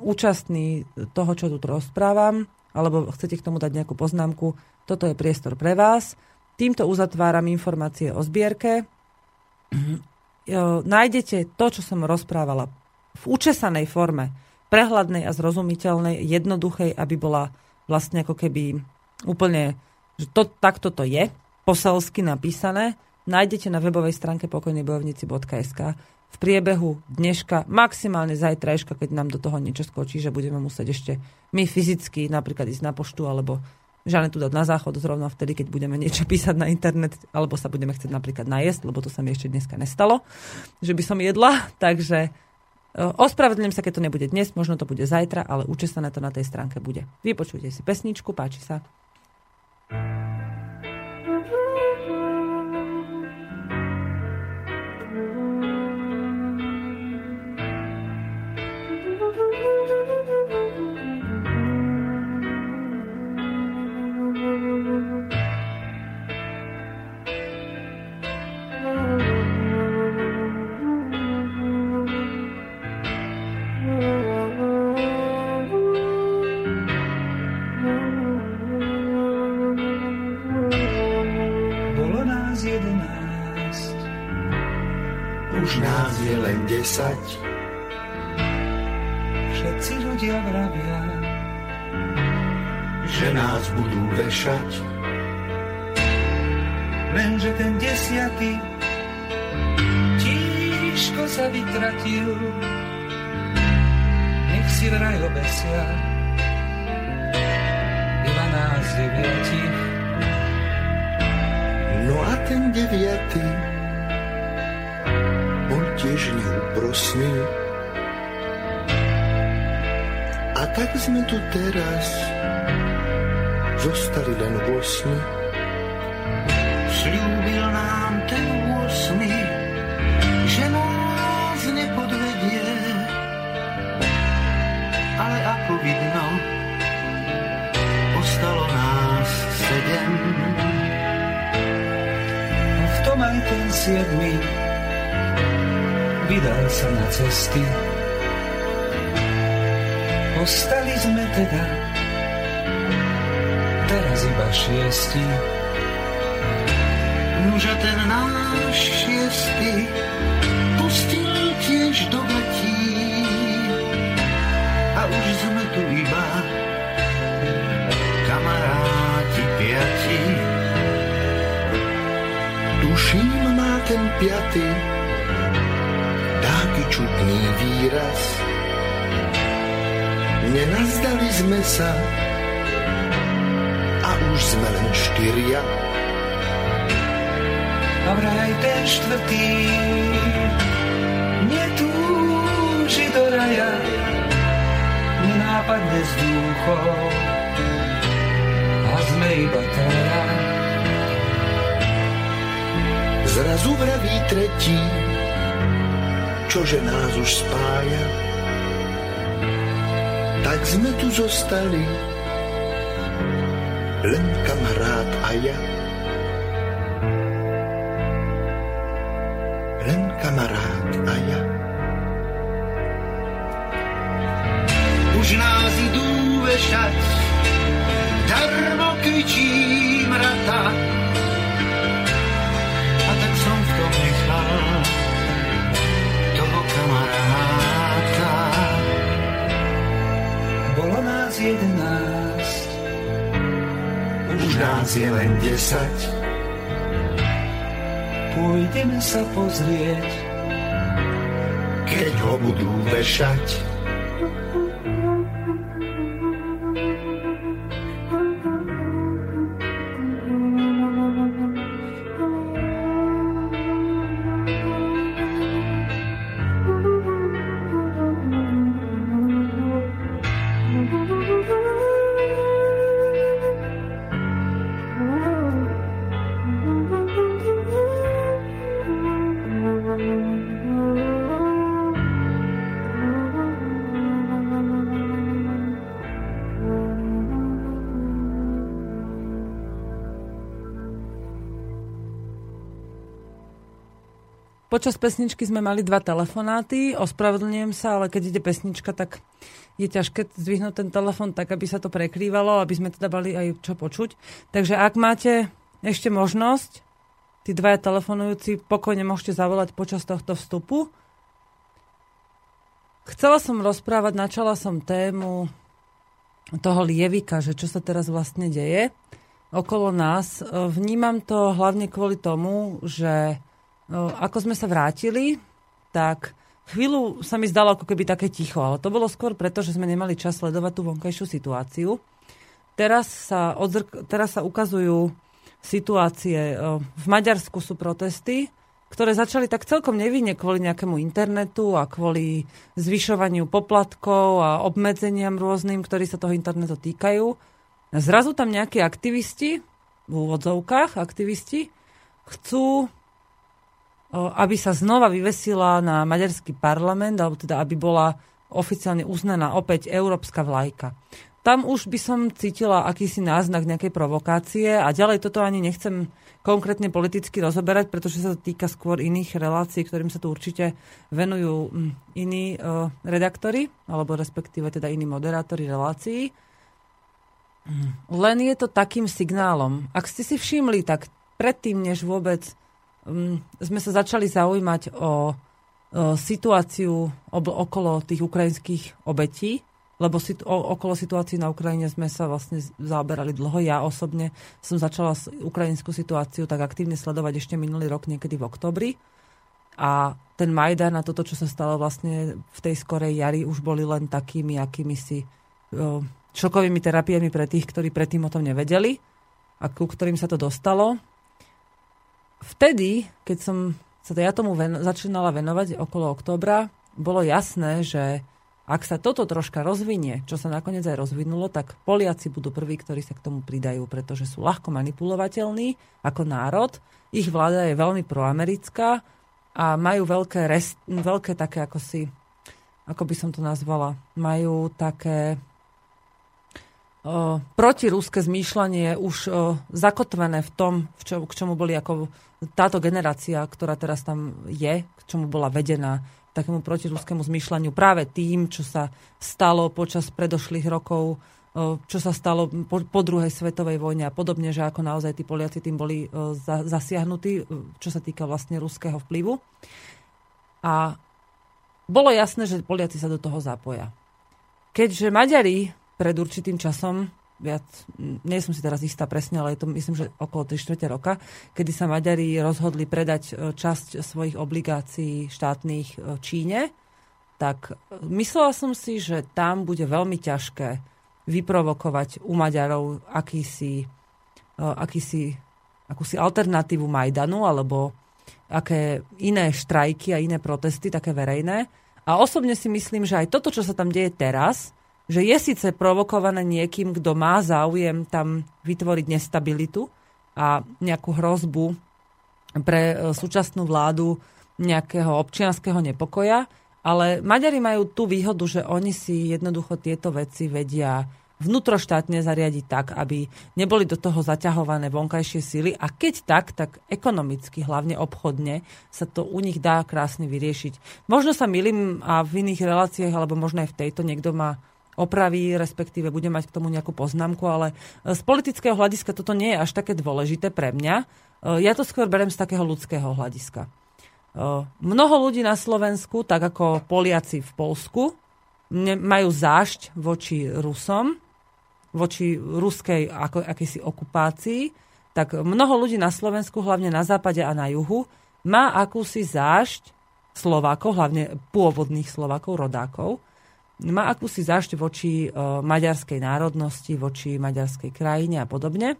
účastní toho, čo tu rozprávam, alebo chcete k tomu dať nejakú poznámku, toto je priestor pre vás. Týmto uzatváram informácie o zbierke. Nájdete to, čo som rozprávala v učesanej forme, prehľadnej a zrozumiteľnej, jednoduchej, aby bola vlastne ako keby úplne, že to, takto to je, poselsky napísané, nájdete na webovej stránke pokojnebojovníci.sk v priebehu dneška, maximálne zajtrajška, keď nám do toho niečo skočí, že budeme musieť ešte my fyzicky napríklad ísť na poštu alebo žiadne tu dať na záchod zrovna vtedy, keď budeme niečo písať na internet, alebo sa budeme chcieť napríklad najesť, lebo to sa mi ešte dneska nestalo, že by som jedla. Takže ospravedlňujem sa, keď to nebude dnes, možno to bude zajtra, ale učesané to na tej stránke bude. Vypočujte si pesničku, páči sa. tak sme tu teraz, zostali len vo sni. Slúbil nám ten osny, že nás nepodvedie, ale ako vidno, ostalo nás sedem. V tom aj ten siedmy vydal sa na cesty. Ostali sme teda teraz iba šiesti. Nože ten náš šiestý pustil tiež do letí a už sme tu iba kamaráti piati. Duším má ten piaty dáky čudný výraz Nenazdali sme sa. A už sme len štyria. A vraj ten štvrtý. Netúži do raja, nenápadne z duchov a sme iba traja. Zrazu vraví tretí, čože nás už spája, tak sme tu zostali, len kamarát a ja. Pôjdeme sa pozrieť, keď ho budú vešať. Počas pesničky sme mali dva telefonáty, ospravedlňujem sa, ale keď ide pesnička, tak je ťažké zdvihnúť ten telefon tak, aby sa to prekrývalo, aby sme teda mali aj čo počuť. Takže ak máte ešte možnosť, tí dvaja telefonujúci pokojne môžete zavolať počas tohto vstupu. Chcela som rozprávať, načala som tému toho lievika, že čo sa teraz vlastne deje okolo nás. Vnímam to hlavne kvôli tomu, že ako sme sa vrátili, tak chvíľu sa mi zdalo ako keby také ticho, ale to bolo skôr preto, že sme nemali čas sledovať tú vonkajšiu situáciu. Teraz sa, odzrk- teraz sa ukazujú situácie. V Maďarsku sú protesty, ktoré začali tak celkom nevinne kvôli nejakému internetu a kvôli zvyšovaniu poplatkov a obmedzeniam rôznym, ktorí sa toho internetu týkajú. Zrazu tam nejakí aktivisti, v úvodzovkách aktivisti, chcú aby sa znova vyvesila na maďarský parlament, alebo teda aby bola oficiálne uznaná opäť európska vlajka. Tam už by som cítila akýsi náznak nejakej provokácie a ďalej toto ani nechcem konkrétne politicky rozoberať, pretože sa to týka skôr iných relácií, ktorým sa tu určite venujú hm, iní redaktori, alebo respektíve teda iní moderátori relácií. Hm, len je to takým signálom. Ak ste si všimli, tak predtým, než vôbec sme sa začali zaujímať o, situáciu okolo tých ukrajinských obetí, lebo okolo situácií na Ukrajine sme sa vlastne zaoberali dlho. Ja osobne som začala ukrajinskú situáciu tak aktívne sledovať ešte minulý rok, niekedy v oktobri. A ten Majdan a toto, čo sa stalo vlastne v tej skorej jari, už boli len takými akými si šokovými terapiami pre tých, ktorí predtým o tom nevedeli a ku ktorým sa to dostalo vtedy, keď som sa to ja tomu ven- začínala venovať okolo októbra, bolo jasné, že ak sa toto troška rozvinie, čo sa nakoniec aj rozvinulo, tak Poliaci budú prví, ktorí sa k tomu pridajú, pretože sú ľahko manipulovateľní ako národ. Ich vláda je veľmi proamerická a majú veľké, rest, veľké také ako si, ako by som to nazvala, majú také protirúske zmýšľanie už o, zakotvené v tom, v čo, k čomu boli ako táto generácia, ktorá teraz tam je, k čomu bola vedená takému protirúskému zmýšľaniu práve tým, čo sa stalo počas predošlých rokov čo sa stalo po, po druhej svetovej vojne a podobne, že ako naozaj tí Poliaci tým boli za, zasiahnutí, čo sa týka vlastne ruského vplyvu. A bolo jasné, že Poliaci sa do toho zapoja. Keďže Maďari pred určitým časom, viac, nie som si teraz istá presne, ale je to myslím, že okolo 3 čtvrte roka, kedy sa Maďari rozhodli predať časť svojich obligácií štátnych Číne, tak myslela som si, že tam bude veľmi ťažké vyprovokovať u Maďarov akýsi, e, akýsi, akúsi alternatívu Majdanu alebo aké iné štrajky a iné protesty, také verejné. A osobne si myslím, že aj toto, čo sa tam deje teraz, že je síce provokované niekým, kto má záujem tam vytvoriť nestabilitu a nejakú hrozbu pre e, súčasnú vládu nejakého občianského nepokoja, ale Maďari majú tú výhodu, že oni si jednoducho tieto veci vedia vnútroštátne zariadiť tak, aby neboli do toho zaťahované vonkajšie síly a keď tak, tak ekonomicky, hlavne obchodne, sa to u nich dá krásne vyriešiť. Možno sa milím a v iných reláciách, alebo možno aj v tejto niekto ma opraví, respektíve bude mať k tomu nejakú poznámku, ale z politického hľadiska toto nie je až také dôležité pre mňa. Ja to skôr berem z takého ľudského hľadiska. Mnoho ľudí na Slovensku, tak ako Poliaci v Polsku, majú zášť voči Rusom, voči ruskej ako, akýsi okupácii, tak mnoho ľudí na Slovensku, hlavne na západe a na juhu, má akúsi zášť Slovákov, hlavne pôvodných Slovákov, rodákov, má akúsi zášť voči uh, maďarskej národnosti, voči maďarskej krajine a podobne.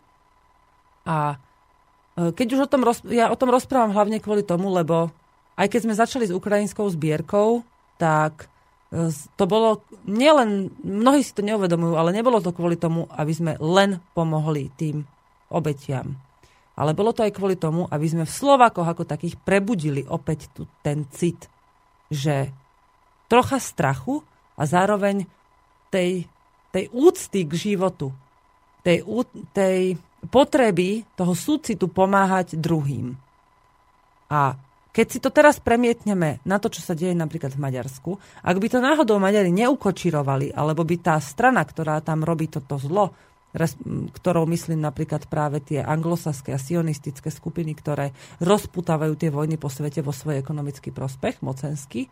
A uh, keď už o tom, roz, ja o tom rozprávam hlavne kvôli tomu, lebo aj keď sme začali s ukrajinskou zbierkou, tak uh, to bolo nielen, mnohí si to neuvedomujú, ale nebolo to kvôli tomu, aby sme len pomohli tým obetiam. Ale bolo to aj kvôli tomu, aby sme v Slovakoch ako takých prebudili opäť tu ten cit, že trocha strachu a zároveň tej, tej úcty k životu, tej, tej potreby toho súcitu pomáhať druhým. A keď si to teraz premietneme na to, čo sa deje napríklad v Maďarsku, ak by to náhodou Maďari neukočirovali, alebo by tá strana, ktorá tam robí toto zlo, ktorou myslím napríklad práve tie anglosaské a sionistické skupiny, ktoré rozputávajú tie vojny po svete vo svoj ekonomický prospech, mocenský,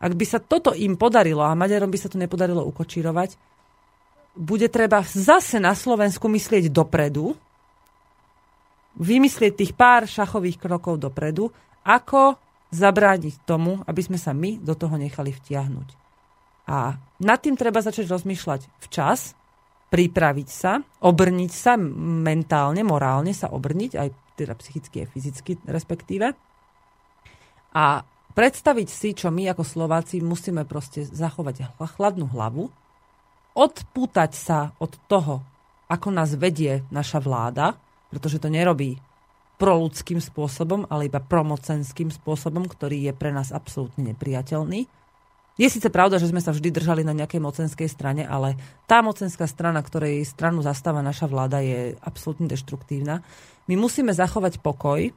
ak by sa toto im podarilo a Maďarom by sa to nepodarilo ukočírovať, bude treba zase na Slovensku myslieť dopredu, vymyslieť tých pár šachových krokov dopredu, ako zabrániť tomu, aby sme sa my do toho nechali vtiahnuť. A nad tým treba začať rozmýšľať včas, pripraviť sa, obrniť sa mentálne, morálne sa obrniť, aj teda psychicky a fyzicky respektíve. A predstaviť si, čo my ako Slováci musíme proste zachovať chladnú hlavu, odpútať sa od toho, ako nás vedie naša vláda, pretože to nerobí proludským spôsobom, ale iba promocenským spôsobom, ktorý je pre nás absolútne nepriateľný. Je síce pravda, že sme sa vždy držali na nejakej mocenskej strane, ale tá mocenská strana, ktorej stranu zastáva naša vláda, je absolútne deštruktívna. My musíme zachovať pokoj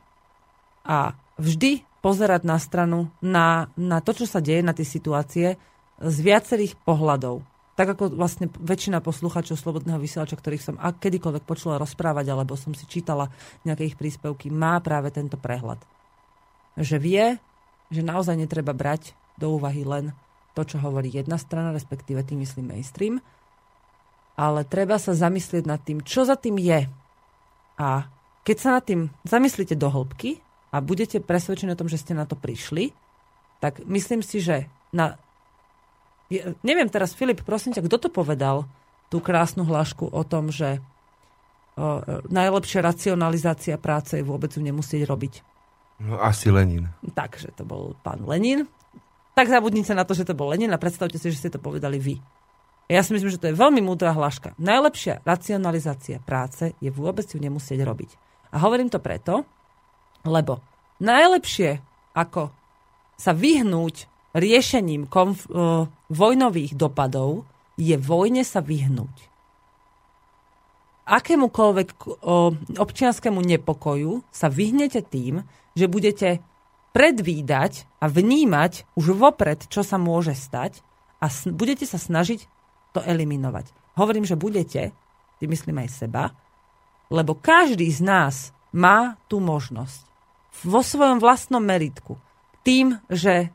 a vždy pozerať na stranu, na, na to, čo sa deje, na tie situácie z viacerých pohľadov. Tak ako vlastne väčšina posluchačov Slobodného vysielača, ktorých som ak kedykoľvek počula rozprávať, alebo som si čítala nejaké ich príspevky, má práve tento prehľad. Že vie, že naozaj netreba brať do úvahy len to, čo hovorí jedna strana, respektíve tým myslím mainstream, ale treba sa zamyslieť nad tým, čo za tým je. A keď sa nad tým zamyslíte do hĺbky, a budete presvedčení o tom, že ste na to prišli, tak myslím si, že na... Neviem teraz, Filip, prosím ťa, kto to povedal, tú krásnu hlášku o tom, že o, najlepšia racionalizácia práce je vôbec ju nemusieť robiť. No asi Lenin. Takže to bol pán Lenin. Tak zabudnite na to, že to bol Lenin a predstavte si, že ste to povedali vy. Ja si myslím, že to je veľmi múdra hláška. Najlepšia racionalizácia práce je vôbec ju nemusieť robiť. A hovorím to preto, lebo najlepšie, ako sa vyhnúť riešením konf- uh, vojnových dopadov, je vojne sa vyhnúť. Akémukoľvek uh, občianskému nepokoju sa vyhnete tým, že budete predvídať a vnímať už vopred, čo sa môže stať a budete sa snažiť to eliminovať. Hovorím, že budete, tým myslím aj seba, lebo každý z nás má tú možnosť vo svojom vlastnom meritku tým, že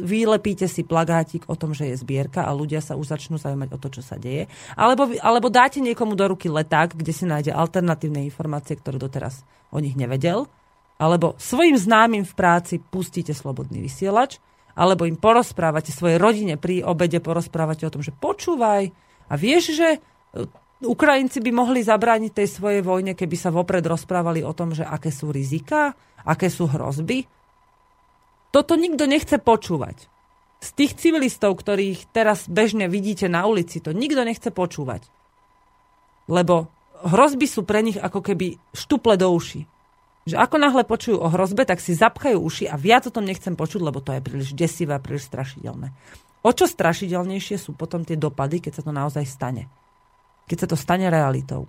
vylepíte si plagátik o tom, že je zbierka a ľudia sa už začnú zaujímať o to, čo sa deje. Alebo, alebo dáte niekomu do ruky leták, kde si nájde alternatívne informácie, ktoré doteraz o nich nevedel. Alebo svojim známym v práci pustíte slobodný vysielač. Alebo im porozprávate svojej rodine pri obede, porozprávate o tom, že počúvaj a vieš, že e, Ukrajinci by mohli zabrániť tej svojej vojne, keby sa vopred rozprávali o tom, že aké sú rizika, aké sú hrozby toto nikto nechce počúvať. Z tých civilistov, ktorých teraz bežne vidíte na ulici, to nikto nechce počúvať. Lebo hrozby sú pre nich ako keby štuple do uši. Že ako náhle počujú o hrozbe, tak si zapchajú uši a viac o tom nechcem počuť, lebo to je príliš desivé a príliš strašidelné. O čo strašidelnejšie sú potom tie dopady, keď sa to naozaj stane. Keď sa to stane realitou.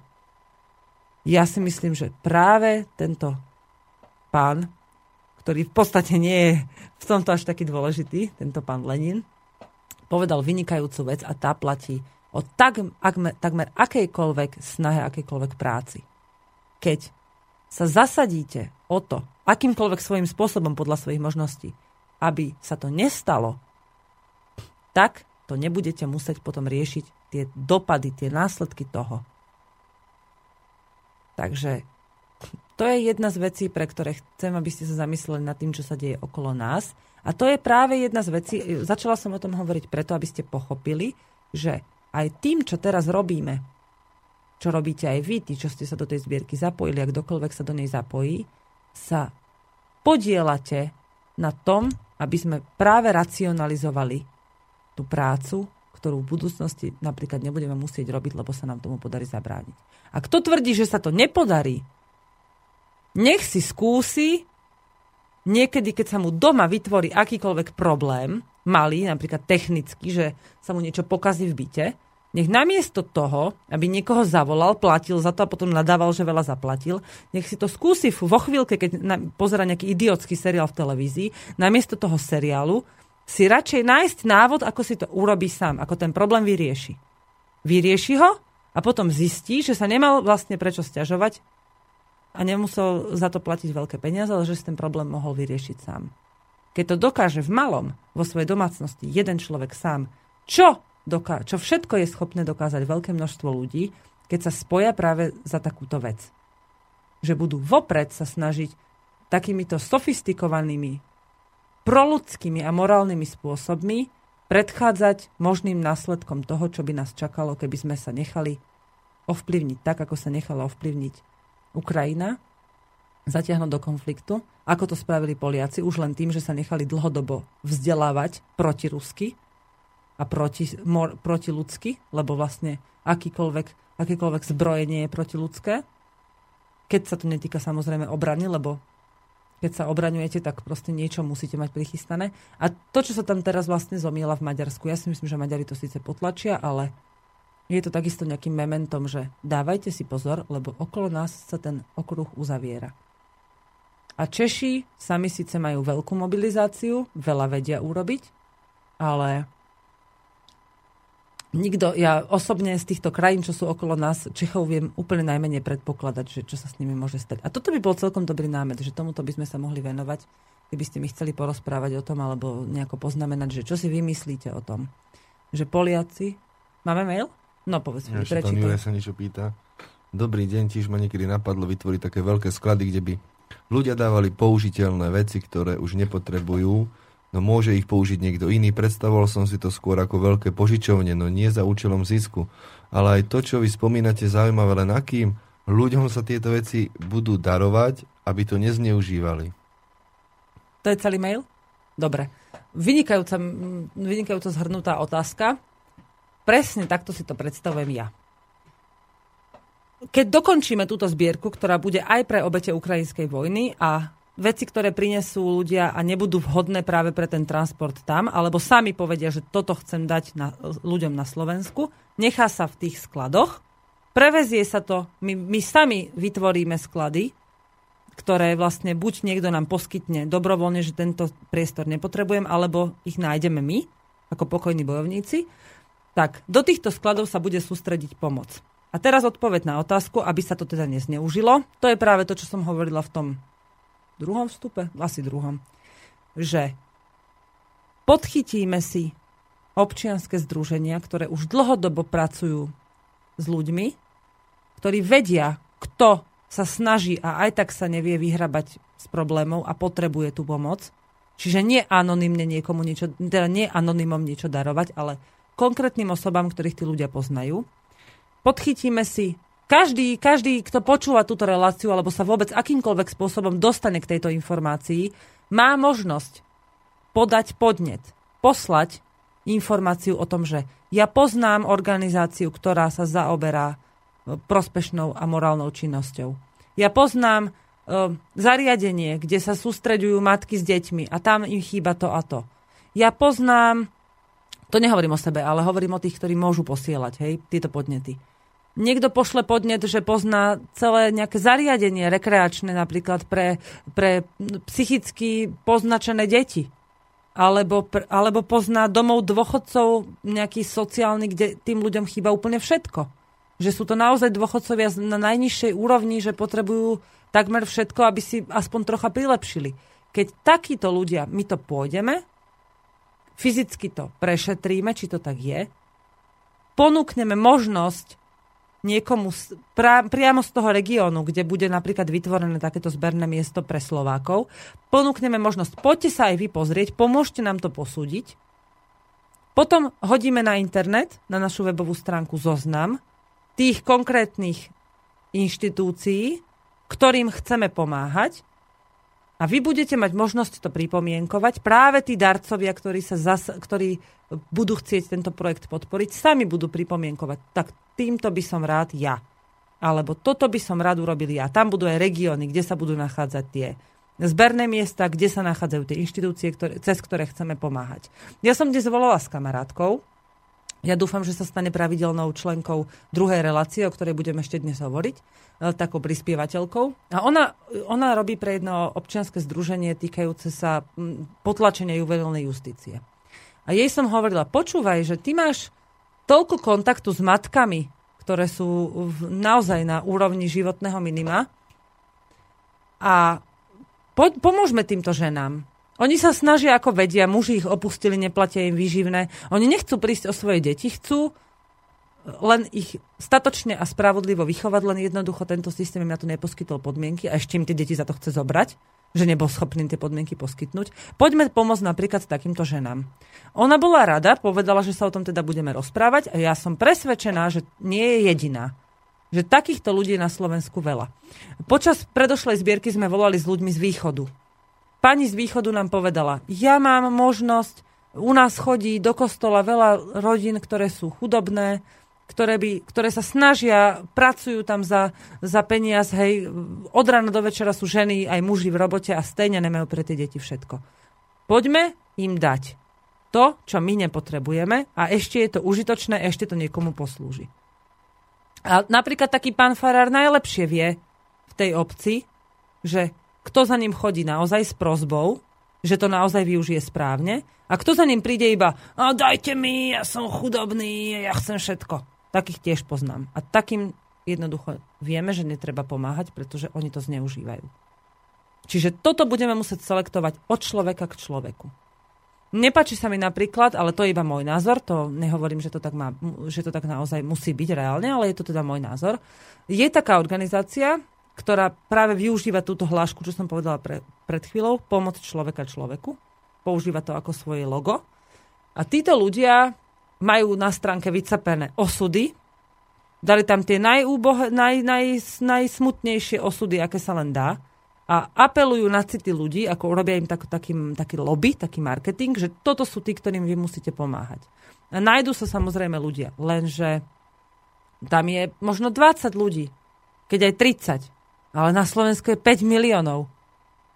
Ja si myslím, že práve tento pán ktorý v podstate nie je v tomto až taký dôležitý, tento pán Lenin, povedal vynikajúcu vec a tá platí o tak, akmer, takmer akejkoľvek snahe, akejkoľvek práci. Keď sa zasadíte o to, akýmkoľvek svojím spôsobom podľa svojich možností, aby sa to nestalo, tak to nebudete musieť potom riešiť tie dopady, tie následky toho. Takže to je jedna z vecí, pre ktoré chcem, aby ste sa zamysleli nad tým, čo sa deje okolo nás. A to je práve jedna z vecí, začala som o tom hovoriť preto, aby ste pochopili, že aj tým, čo teraz robíme, čo robíte aj vy, tí, čo ste sa do tej zbierky zapojili, ak kdokoľvek sa do nej zapojí, sa podielate na tom, aby sme práve racionalizovali tú prácu, ktorú v budúcnosti napríklad nebudeme musieť robiť, lebo sa nám tomu podarí zabrániť. A kto tvrdí, že sa to nepodarí, nech si skúsi niekedy, keď sa mu doma vytvorí akýkoľvek problém, malý, napríklad technicky, že sa mu niečo pokazí v byte, nech namiesto toho, aby niekoho zavolal, platil za to a potom nadával, že veľa zaplatil, nech si to skúsi vo chvíľke, keď pozera nejaký idiotský seriál v televízii, namiesto toho seriálu si radšej nájsť návod, ako si to urobí sám, ako ten problém vyrieši. Vyrieši ho a potom zistí, že sa nemal vlastne prečo stiažovať, a nemusel za to platiť veľké peniaze, ale že si ten problém mohol vyriešiť sám. Keď to dokáže v malom, vo svojej domácnosti, jeden človek sám, čo, doká- čo všetko je schopné dokázať veľké množstvo ľudí, keď sa spoja práve za takúto vec. Že budú vopred sa snažiť takýmito sofistikovanými, proludskými a morálnymi spôsobmi predchádzať možným následkom toho, čo by nás čakalo, keby sme sa nechali ovplyvniť tak, ako sa nechala ovplyvniť Ukrajina zatiahnuť do konfliktu, ako to spravili Poliaci, už len tým, že sa nechali dlhodobo vzdelávať proti rusky a proti, mor, proti ľudsky, lebo vlastne akýkoľvek, akýkoľvek zbrojenie je protiludské. Keď sa to netýka samozrejme obrany, lebo keď sa obraňujete, tak proste niečo musíte mať prichystané. A to, čo sa tam teraz vlastne zomiela v Maďarsku, ja si myslím, že Maďari to síce potlačia, ale je to takisto nejakým mementom, že dávajte si pozor, lebo okolo nás sa ten okruh uzaviera. A Češi sami síce majú veľkú mobilizáciu, veľa vedia urobiť, ale nikto, ja osobne z týchto krajín, čo sú okolo nás, Čechov viem úplne najmenej predpokladať, že čo sa s nimi môže stať. A toto by bol celkom dobrý námet, že tomuto by sme sa mohli venovať, keby ste mi chceli porozprávať o tom, alebo nejako poznamenať, že čo si vymyslíte o tom. Že Poliaci... Máme mail? No povedz mi, prečo to? sa niečo pýta. Dobrý deň, tiež ma niekedy napadlo vytvoriť také veľké sklady, kde by ľudia dávali použiteľné veci, ktoré už nepotrebujú, no môže ich použiť niekto iný. Predstavoval som si to skôr ako veľké požičovne, no nie za účelom zisku. Ale aj to, čo vy spomínate, zaujímavé len akým ľuďom sa tieto veci budú darovať, aby to nezneužívali. To je celý mail? Dobre. Vynikajúca, vynikajúca zhrnutá otázka presne takto si to predstavujem ja. Keď dokončíme túto zbierku, ktorá bude aj pre obete ukrajinskej vojny a veci, ktoré prinesú ľudia a nebudú vhodné práve pre ten transport tam, alebo sami povedia, že toto chcem dať na, ľuďom na Slovensku, nechá sa v tých skladoch, prevezie sa to, my, my sami vytvoríme sklady, ktoré vlastne buď niekto nám poskytne dobrovoľne, že tento priestor nepotrebujem, alebo ich nájdeme my, ako pokojní bojovníci Tak, do týchto skladov sa bude sústrediť pomoc. A teraz odpoveď na otázku, aby sa to teda nezneužilo. To je práve to, čo som hovorila v tom druhom vstupe, asi druhom, že podchytíme si občianske združenia, ktoré už dlhodobo pracujú s ľuďmi, ktorí vedia, kto sa snaží a aj tak sa nevie vyhrabať s problémov a potrebuje tú pomoc. Čiže nie anonymne niekomu niečo, teda nie anonymom niečo darovať, ale konkrétnym osobám, ktorých tí ľudia poznajú. Podchytíme si každý, každý, kto počúva túto reláciu alebo sa vôbec akýmkoľvek spôsobom dostane k tejto informácii, má možnosť podať podnet, poslať informáciu o tom, že ja poznám organizáciu, ktorá sa zaoberá e, prospešnou a morálnou činnosťou. Ja poznám e, zariadenie, kde sa sústreďujú matky s deťmi a tam im chýba to a to. Ja poznám, to nehovorím o sebe, ale hovorím o tých, ktorí môžu posielať hej, tieto podnety niekto pošle podnet, že pozná celé nejaké zariadenie rekreačné napríklad pre, pre psychicky poznačené deti. Alebo, alebo pozná domov dôchodcov nejaký sociálny, kde tým ľuďom chýba úplne všetko. Že sú to naozaj dôchodcovia na najnižšej úrovni, že potrebujú takmer všetko, aby si aspoň trocha prilepšili. Keď takíto ľudia, my to pôjdeme, fyzicky to prešetríme, či to tak je, ponúkneme možnosť niekomu pra, priamo z toho regiónu, kde bude napríklad vytvorené takéto zberné miesto pre Slovákov, ponúkneme možnosť, poďte sa aj vy pozrieť, pomôžte nám to posúdiť. Potom hodíme na internet, na našu webovú stránku zoznam tých konkrétnych inštitúcií, ktorým chceme pomáhať a vy budete mať možnosť to pripomienkovať. Práve tí darcovia, ktorí, sa zas, ktorí budú chcieť tento projekt podporiť, sami budú pripomienkovať. Tak týmto by som rád ja. Alebo toto by som rád urobil ja. Tam budú aj regióny, kde sa budú nachádzať tie zberné miesta, kde sa nachádzajú tie inštitúcie, ktoré, cez ktoré chceme pomáhať. Ja som dnes volala s kamarátkou, ja dúfam, že sa stane pravidelnou členkou druhej relácie, o ktorej budeme ešte dnes hovoriť, e, takou prispievateľkou. A ona, ona robí pre jedno občianske združenie týkajúce sa potlačenia juvenilnej justície. A jej som hovorila, počúvaj, že ty máš toľko kontaktu s matkami, ktoré sú naozaj na úrovni životného minima a po, pomôžme týmto ženám. Oni sa snažia ako vedia, muži ich opustili, neplatia im výživné. Oni nechcú prísť o svoje deti, chcú len ich statočne a spravodlivo vychovať, len jednoducho tento systém im na to neposkytol podmienky a ešte im tie deti za to chce zobrať, že nebol schopný tie podmienky poskytnúť. Poďme pomôcť napríklad takýmto ženám. Ona bola rada, povedala, že sa o tom teda budeme rozprávať a ja som presvedčená, že nie je jediná. Že takýchto ľudí je na Slovensku veľa. Počas predošlej zbierky sme volali s ľuďmi z východu pani z východu nám povedala, ja mám možnosť, u nás chodí do kostola veľa rodín, ktoré sú chudobné, ktoré, by, ktoré sa snažia, pracujú tam za, za peniaz, hej, od rána do večera sú ženy, aj muži v robote a stejne nemajú pre tie deti všetko. Poďme im dať to, čo my nepotrebujeme a ešte je to užitočné, ešte to niekomu poslúži. A napríklad taký pán Farár najlepšie vie v tej obci, že kto za ním chodí naozaj s prozbou, že to naozaj využije správne a kto za ním príde iba a dajte mi, ja som chudobný, ja chcem všetko. Takých tiež poznám. A takým jednoducho vieme, že netreba pomáhať, pretože oni to zneužívajú. Čiže toto budeme musieť selektovať od človeka k človeku. Nepačí sa mi napríklad, ale to je iba môj názor, to nehovorím, že to tak, má, že to tak naozaj musí byť reálne, ale je to teda môj názor. Je taká organizácia, ktorá práve využíva túto hlášku, čo som povedala pre, pred chvíľou, pomoc človeka človeku. Používa to ako svoje logo. A títo ľudia majú na stránke vycapené osudy. Dali tam tie najúboh, naj, naj, najsmutnejšie osudy, aké sa len dá. A apelujú na city ľudí, ako urobia im tak, taký, taký lobby, taký marketing, že toto sú tí, ktorým vy musíte pomáhať. A nájdú sa samozrejme ľudia, lenže tam je možno 20 ľudí, keď aj 30 ale na Slovensku je 5 miliónov.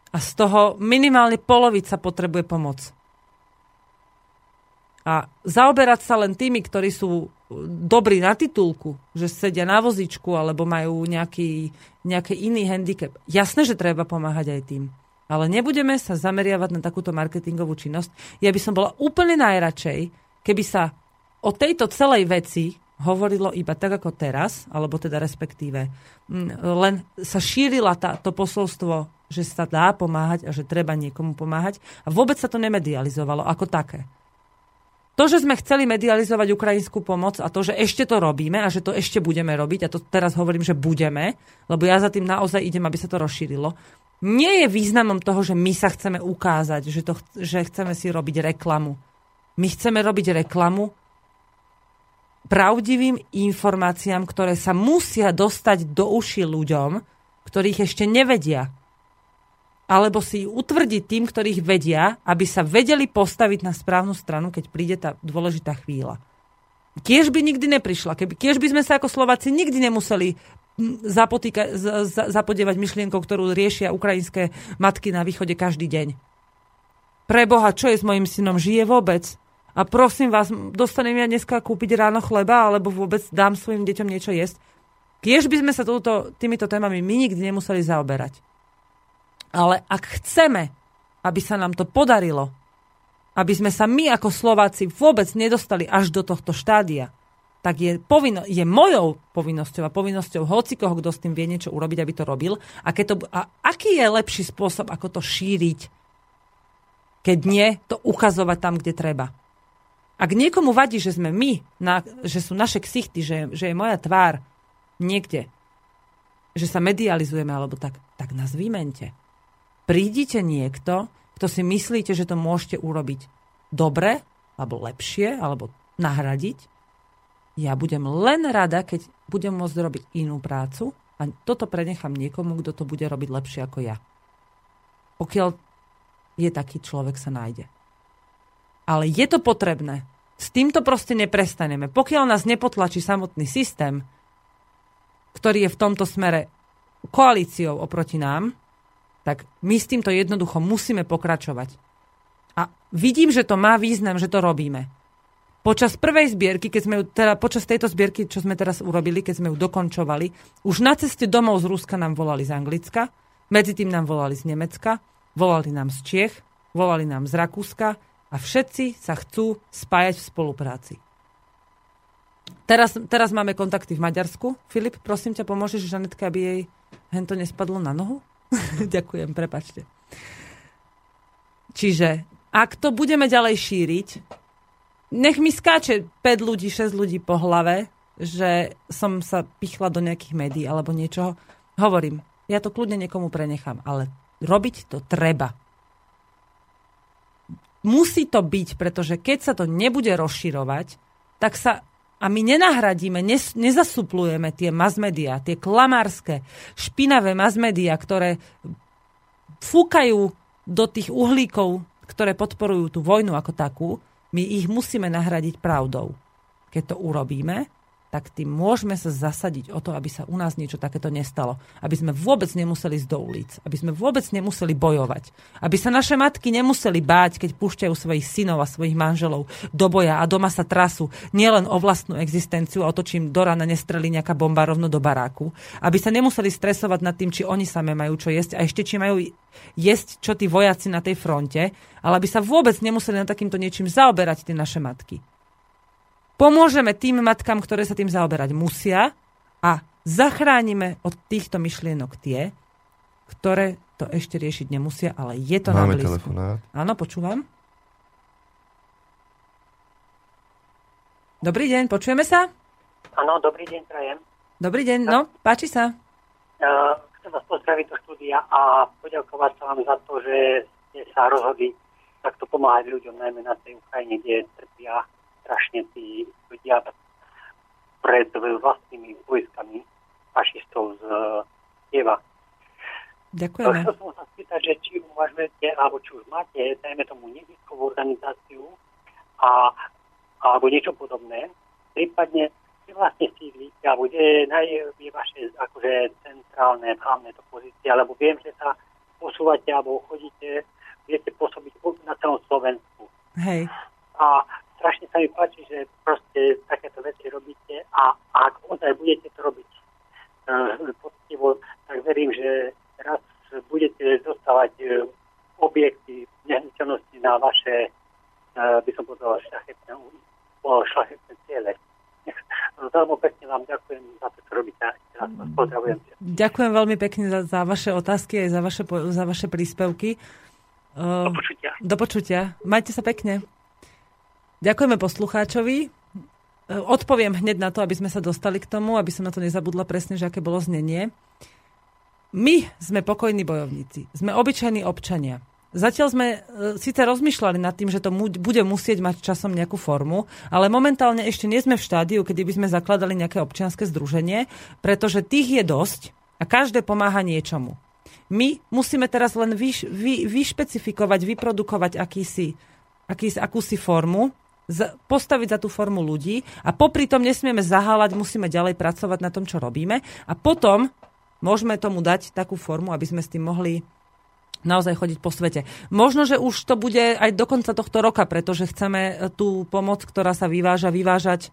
A z toho minimálne polovica potrebuje pomoc. A zaoberať sa len tými, ktorí sú dobrí na titulku, že sedia na vozičku alebo majú nejaký, nejaký iný handicap. Jasné, že treba pomáhať aj tým. Ale nebudeme sa zameriavať na takúto marketingovú činnosť. Ja by som bola úplne najradšej, keby sa o tejto celej veci hovorilo iba tak ako teraz, alebo teda respektíve mm, len sa šírila tá, to posolstvo, že sa dá pomáhať a že treba niekomu pomáhať a vôbec sa to nemedializovalo ako také. To, že sme chceli medializovať ukrajinskú pomoc a to, že ešte to robíme a že to ešte budeme robiť, a to teraz hovorím, že budeme, lebo ja za tým naozaj idem, aby sa to rozšírilo, nie je významom toho, že my sa chceme ukázať, že, to, že chceme si robiť reklamu. My chceme robiť reklamu pravdivým informáciám, ktoré sa musia dostať do uši ľuďom, ktorých ešte nevedia. Alebo si utvrdiť tým, ktorých vedia, aby sa vedeli postaviť na správnu stranu, keď príde tá dôležitá chvíľa. Kiež by nikdy neprišla. Keby, kiež by sme sa ako Slováci nikdy nemuseli zapotýka, zapodievať myšlienkou, ktorú riešia ukrajinské matky na východe každý deň. Preboha, čo je s mojim synom? Žije vôbec? A prosím vás, dostanem ja dneska kúpiť ráno chleba, alebo vôbec dám svojim deťom niečo jesť. Kiež by sme sa túto, týmito témami my nikdy nemuseli zaoberať. Ale ak chceme, aby sa nám to podarilo, aby sme sa my ako Slováci vôbec nedostali až do tohto štádia, tak je, povinno, je mojou povinnosťou a povinnosťou hocikoho, kto s tým vie niečo urobiť, aby to robil. A, keď to, a aký je lepší spôsob, ako to šíriť, keď nie, to ukazovať tam, kde treba. Ak niekomu vadí, že sme my, na, že sú naše ksichty, že, že je moja tvár niekde, že sa medializujeme alebo tak, tak nás vymente. Prídite niekto, kto si myslíte, že to môžete urobiť dobre, alebo lepšie, alebo nahradiť ja budem len rada, keď budem môcť robiť inú prácu a toto prenechám niekomu, kto to bude robiť lepšie ako ja. Pokiaľ je taký človek, sa nájde. Ale je to potrebné. S týmto proste neprestaneme. Pokiaľ nás nepotlačí samotný systém, ktorý je v tomto smere koalíciou oproti nám, tak my s týmto jednoducho musíme pokračovať. A vidím, že to má význam, že to robíme. Počas prvej zbierky, keď sme ju, teda počas tejto zbierky, čo sme teraz urobili, keď sme ju dokončovali, už na ceste domov z Ruska nám volali z Anglicka, medzi tým nám volali z Nemecka, volali nám z Čiech, volali nám z Rakúska a všetci sa chcú spájať v spolupráci. Teraz, teraz máme kontakty v Maďarsku. Filip, prosím ťa, pomôžeš Žanetke, aby jej hento nespadlo na nohu? Ďakujem, prepačte. Čiže ak to budeme ďalej šíriť, nech mi skáče 5 ľudí, 6 ľudí po hlave, že som sa pichla do nejakých médií alebo niečoho. Hovorím, ja to kľudne niekomu prenechám, ale robiť to treba. Musí to byť, pretože keď sa to nebude rozširovať, tak sa a my nenahradíme, nes, nezasuplujeme tie masmedia, tie klamárske, špinavé masmedia, ktoré fúkajú do tých uhlíkov, ktoré podporujú tú vojnu ako takú, my ich musíme nahradiť pravdou. Keď to urobíme, tak tým môžeme sa zasadiť o to, aby sa u nás niečo takéto nestalo. Aby sme vôbec nemuseli ísť do ulic. Aby sme vôbec nemuseli bojovať. Aby sa naše matky nemuseli báť, keď púšťajú svojich synov a svojich manželov do boja a doma sa trasu nielen o vlastnú existenciu a o to, či im do rana nestrelí nejaká bomba rovno do baráku. Aby sa nemuseli stresovať nad tým, či oni same majú čo jesť a ešte či majú jesť čo tí vojaci na tej fronte, ale aby sa vôbec nemuseli na takýmto niečím zaoberať tie naše matky. Pomôžeme tým matkám, ktoré sa tým zaoberať musia a zachránime od týchto myšlienok tie, ktoré to ešte riešiť nemusia, ale je to Máme na blízku. telefonát. Áno, počúvam. Dobrý deň, počujeme sa? Áno, dobrý deň, prajem. Dobrý deň, no, páči sa. Uh, chcem vás pozdraviť do štúdia a poďakovať sa vám za to, že ste sa rozhodli takto pomáhať ľuďom, najmä na tej Ukrajine, kde trpia strašne tí ľudia pred vlastnými vojskami fašistov z Kieva. Ďakujeme. Chcel som sa spýtať, že či uvažujete, alebo či už máte, dajme tomu, neziskovú organizáciu a, alebo niečo podobné, prípadne kde vlastne sídlíte, alebo kde naj, je vaše akože centrálne, hlavné to pozície, alebo viem, že sa posúvate alebo chodíte, viete pôsobiť na celom Slovensku. Hej. A strašne sa mi páči, že proste takéto veci robíte a, a ak ozaj budete to robiť uh, poctivo, tak verím, že raz budete dostávať uh, objekty nehnuteľnosti na vaše, uh, by som povedal, šlachetné, šlachetné ciele. No, veľmi pekne vám ďakujem za to, čo robíte. Pozdravujem. Ďakujem veľmi pekne za, za vaše otázky aj za vaše, za vaše príspevky. Do ehm, počutia. Do počutia. Majte sa pekne. Ďakujeme poslucháčovi. Odpoviem hneď na to, aby sme sa dostali k tomu, aby som na to nezabudla presne, že aké bolo znenie. My sme pokojní bojovníci. Sme obyčajní občania. Zatiaľ sme e, síce rozmýšľali nad tým, že to bude musieť mať časom nejakú formu, ale momentálne ešte nie sme v štádiu, kedy by sme zakladali nejaké občianske združenie, pretože tých je dosť a každé pomáha niečomu. My musíme teraz len vyš, vy, vyšpecifikovať, vyprodukovať akýsi, akýsi, akúsi formu, postaviť za tú formu ľudí a popri tom nesmieme zaháľať, musíme ďalej pracovať na tom, čo robíme a potom môžeme tomu dať takú formu, aby sme s tým mohli naozaj chodiť po svete. Možno, že už to bude aj do konca tohto roka, pretože chceme e, tú pomoc, ktorá sa vyváža, vyvážať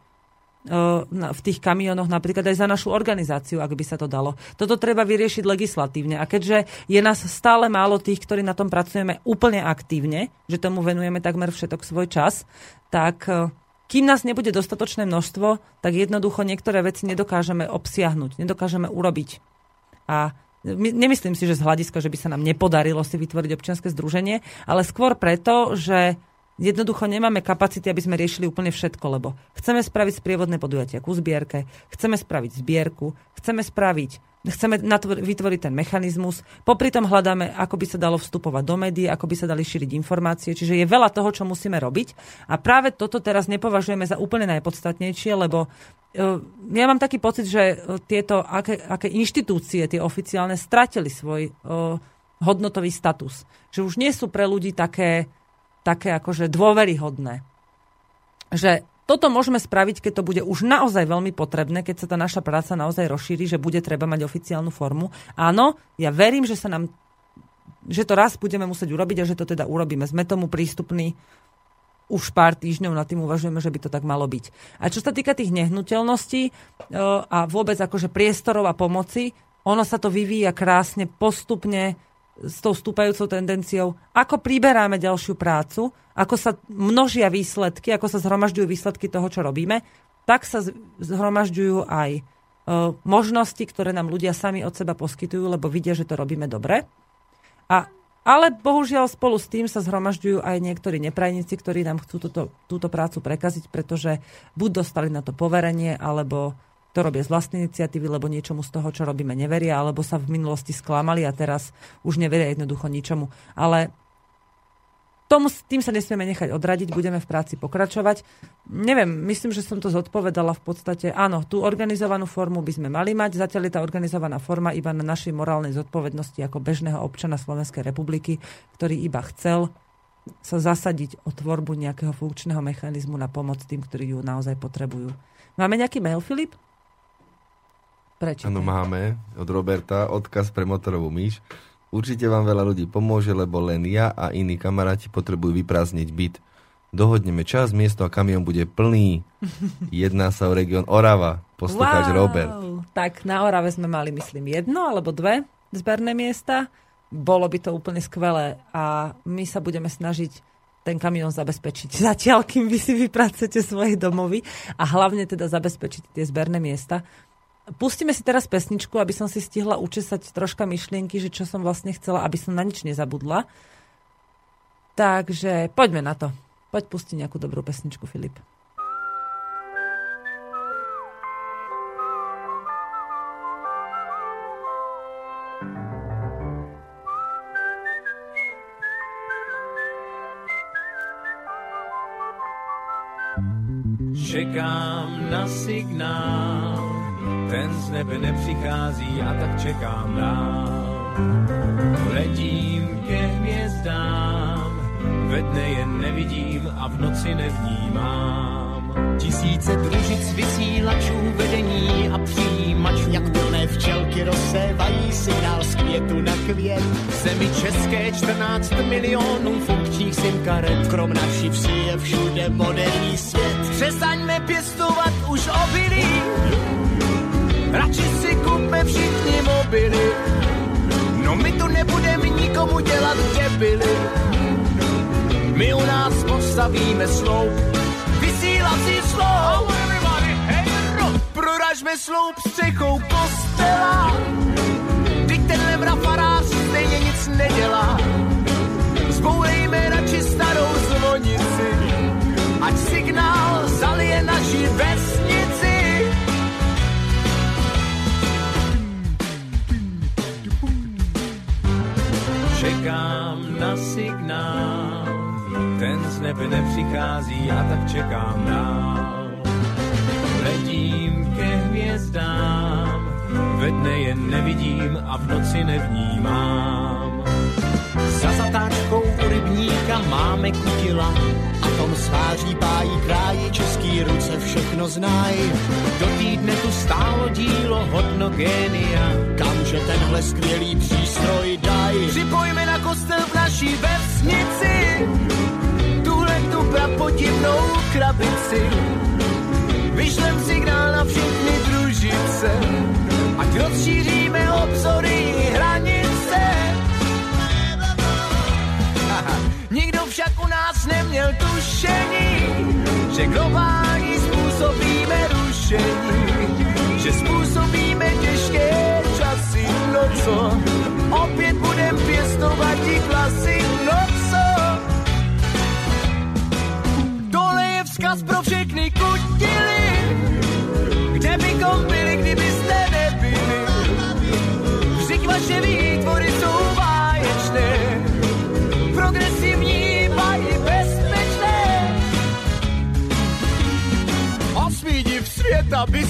v tých kamionoch napríklad aj za našu organizáciu, ak by sa to dalo. Toto treba vyriešiť legislatívne. A keďže je nás stále málo tých, ktorí na tom pracujeme úplne aktívne, že tomu venujeme takmer všetok svoj čas, tak e, kým nás nebude dostatočné množstvo, tak jednoducho niektoré veci nedokážeme obsiahnuť, nedokážeme urobiť. A Nemyslím si, že z hľadiska, že by sa nám nepodarilo si vytvoriť občianske združenie, ale skôr preto, že jednoducho nemáme kapacity, aby sme riešili úplne všetko, lebo chceme spraviť sprievodné podujatia ku zbierke, chceme spraviť zbierku, chceme spraviť chceme vytvoriť ten mechanizmus. Popri tom hľadáme, ako by sa dalo vstupovať do médií, ako by sa dali šíriť informácie. Čiže je veľa toho, čo musíme robiť. A práve toto teraz nepovažujeme za úplne najpodstatnejšie, lebo e, ja mám taký pocit, že e, tieto, aké, aké inštitúcie, tie oficiálne, stratili svoj uh, hodnotový status. Že už nie sú pre ľudí také, také akože dôveryhodné. Že toto môžeme spraviť, keď to bude už naozaj veľmi potrebné, keď sa tá naša práca naozaj rozšíri, že bude treba mať oficiálnu formu. Áno, ja verím, že sa nám že to raz budeme musieť urobiť a že to teda urobíme. Sme tomu prístupní už pár týždňov na tým uvažujeme, že by to tak malo byť. A čo sa týka tých nehnuteľností e, a vôbec akože priestorov a pomoci, ono sa to vyvíja krásne, postupne, s tou stúpajúcou tendenciou, ako priberáme ďalšiu prácu, ako sa množia výsledky, ako sa zhromažďujú výsledky toho, čo robíme, tak sa zhromažďujú aj e, možnosti, ktoré nám ľudia sami od seba poskytujú, lebo vidia, že to robíme dobre. A, ale bohužiaľ spolu s tým sa zhromažďujú aj niektorí neprajníci, ktorí nám chcú túto, túto prácu prekaziť, pretože buď dostali na to poverenie, alebo to robia z vlastnej iniciatívy, lebo niečomu z toho, čo robíme, neveria, alebo sa v minulosti sklamali a teraz už neveria jednoducho ničomu. Ale tomu, tým sa nesmieme nechať odradiť, budeme v práci pokračovať. Neviem, myslím, že som to zodpovedala v podstate. Áno, tú organizovanú formu by sme mali mať. Zatiaľ je tá organizovaná forma iba na našej morálnej zodpovednosti ako bežného občana Slovenskej republiky, ktorý iba chcel sa zasadiť o tvorbu nejakého funkčného mechanizmu na pomoc tým, ktorí ju naozaj potrebujú. Máme nejaký mail, Filip? Prečo? Áno, máme od Roberta odkaz pre motorovú myš. Určite vám veľa ľudí pomôže, lebo len ja a iní kamaráti potrebujú vyprázdniť byt. Dohodneme čas, miesto a kamión bude plný. Jedná sa o región Orava, poslucháč wow. Robert. Tak na Orave sme mali, myslím, jedno alebo dve zberné miesta. Bolo by to úplne skvelé a my sa budeme snažiť ten kamión zabezpečiť zatiaľ, kým vy si vypracujete svoje domovy a hlavne teda zabezpečiť tie zberné miesta. Pustíme si teraz pesničku, aby som si stihla učesať troška myšlienky, že čo som vlastne chcela, aby som na nič nezabudla. Takže poďme na to. Poď pustiť nejakú dobrú pesničku, Filip. Čekám na signál z nebe nepřichází a tak čekám dál. Letím ke hvězdám, ve dne je nevidím a v noci nevnímám. Tisíce družic vysílačů vedení a přijímač, jak plné včelky rozsévají signál z květu na květ. V zemi české 14 milionů funkčních sim karet. Krom naší vsi je všude moderní svět. Přestaňme pěstovat už obilí, Radši si kupme všichni mobily, no my tu nebudeme nikomu dělat debily. My u nás postavíme sloup, vysílací sloup. Proražme sloup střechou kostela, teď tenhle mrafarář stejně nic nedělá. Zbourejme radši starou zvonici, ať signál zalije naši vesnici. Čekám na signál, ten z nebe nepřichází a tak čekám dál. Letím ke hvězdám, ve dne je nevidím a v noci nevnímám. Za zatáčkou u rybníka máme kutila a tom sváří pájí kráji český ruce všechno znají. Do týdne tu stálo dílo hodno génia. Kamže tenhle skvělý přístroj daj. Připojme na kostel v naší vesnici tuhle tu prapodivnou krabici. Vyšlem signál na všechny družice, ať rozšíříme obzory hranice. Nikdo však u nás neměl tušení, že globální způsobíme rušení, že způsobíme těžké časy, no co? Opět budem pěstovat ti klasy, no co? Tohle je vzkaz pro všechny kutily, kde bychom byli, kdybyste nebyli. Vždyť vaše výtvory jsou báječné, progresivní a i bezpečné. Osmý div světa by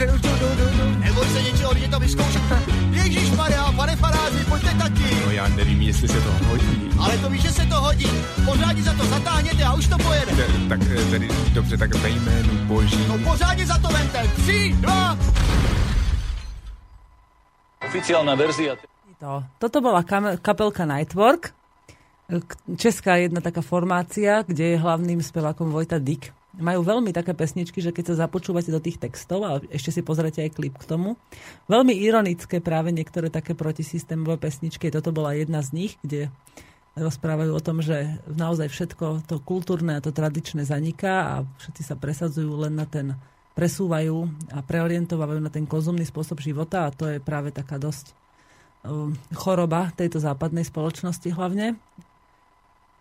Neboj se něčeho, jdi to vyzkoušet. Ježíš Maria, pane faráři, pojďte taky. No já nevím, jestli se to hodí. Ale to víš, že se to hodí. Pořádně za to zatáhněte a už to pojede. Te- Tak eh, tedy, dobře, tak ve jménu boží. No pořádně za to vente. Tři, dva, Oficiálna verzia To. Toto bola kam- kapelka Nightwork, česká jedna taká formácia, kde je hlavným spevákom Vojta Dick. Majú veľmi také pesničky, že keď sa započúvate do tých textov, a ešte si pozrite aj klip k tomu, veľmi ironické práve niektoré také protisystémové pesničky. Toto bola jedna z nich, kde rozprávajú o tom, že naozaj všetko to kultúrne a to tradičné zaniká a všetci sa presadzujú len na ten, presúvajú a preorientovajú na ten konzumný spôsob života a to je práve taká dosť um, choroba tejto západnej spoločnosti hlavne.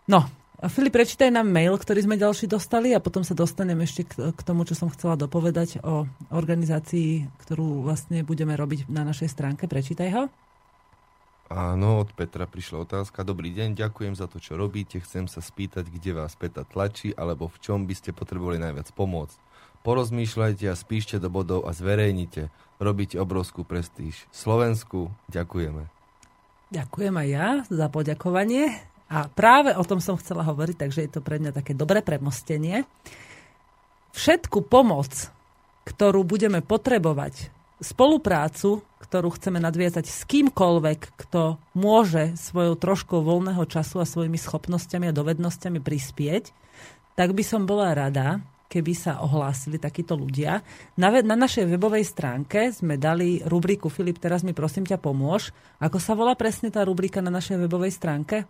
No, Filip, prečítaj nám mail, ktorý sme ďalší dostali a potom sa dostanem ešte k, tomu, čo som chcela dopovedať o organizácii, ktorú vlastne budeme robiť na našej stránke. Prečítaj ho. Áno, od Petra prišla otázka. Dobrý deň, ďakujem za to, čo robíte. Chcem sa spýtať, kde vás Peta tlačí, alebo v čom by ste potrebovali najviac pomôcť. Porozmýšľajte a spíšte do bodov a zverejnite. Robíte obrovskú prestíž. Slovensku ďakujeme. Ďakujem aj ja za poďakovanie. A práve o tom som chcela hovoriť, takže je to pre mňa také dobré premostenie. Všetku pomoc, ktorú budeme potrebovať, spoluprácu, ktorú chceme nadviazať s kýmkoľvek, kto môže svojou troškou voľného času a svojimi schopnosťami a dovednosťami prispieť, tak by som bola rada, keby sa ohlásili takíto ľudia. Na, na našej webovej stránke sme dali rubriku Filip, teraz mi prosím ťa pomôž. Ako sa volá presne tá rubrika na našej webovej stránke?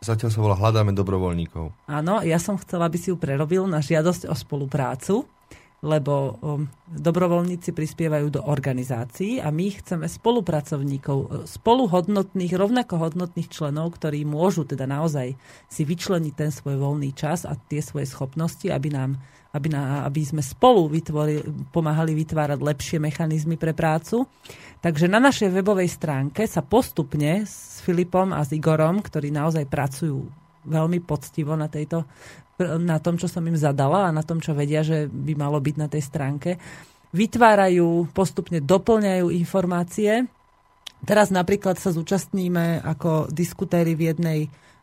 Zatiaľ sa volá Hľadáme dobrovoľníkov. Áno, ja som chcela, aby si ju prerobil na žiadosť o spoluprácu, lebo um, dobrovoľníci prispievajú do organizácií a my chceme spolupracovníkov, e, spoluhodnotných, rovnako hodnotných členov, ktorí môžu teda naozaj si vyčleniť ten svoj voľný čas a tie svoje schopnosti, aby nám aby, na, aby sme spolu pomáhali vytvárať lepšie mechanizmy pre prácu. Takže na našej webovej stránke sa postupne s Filipom a s Igorom, ktorí naozaj pracujú veľmi poctivo na, tejto, na tom, čo som im zadala a na tom, čo vedia, že by malo byť na tej stránke, vytvárajú, postupne doplňajú informácie. Teraz napríklad sa zúčastníme ako diskutéry v jednej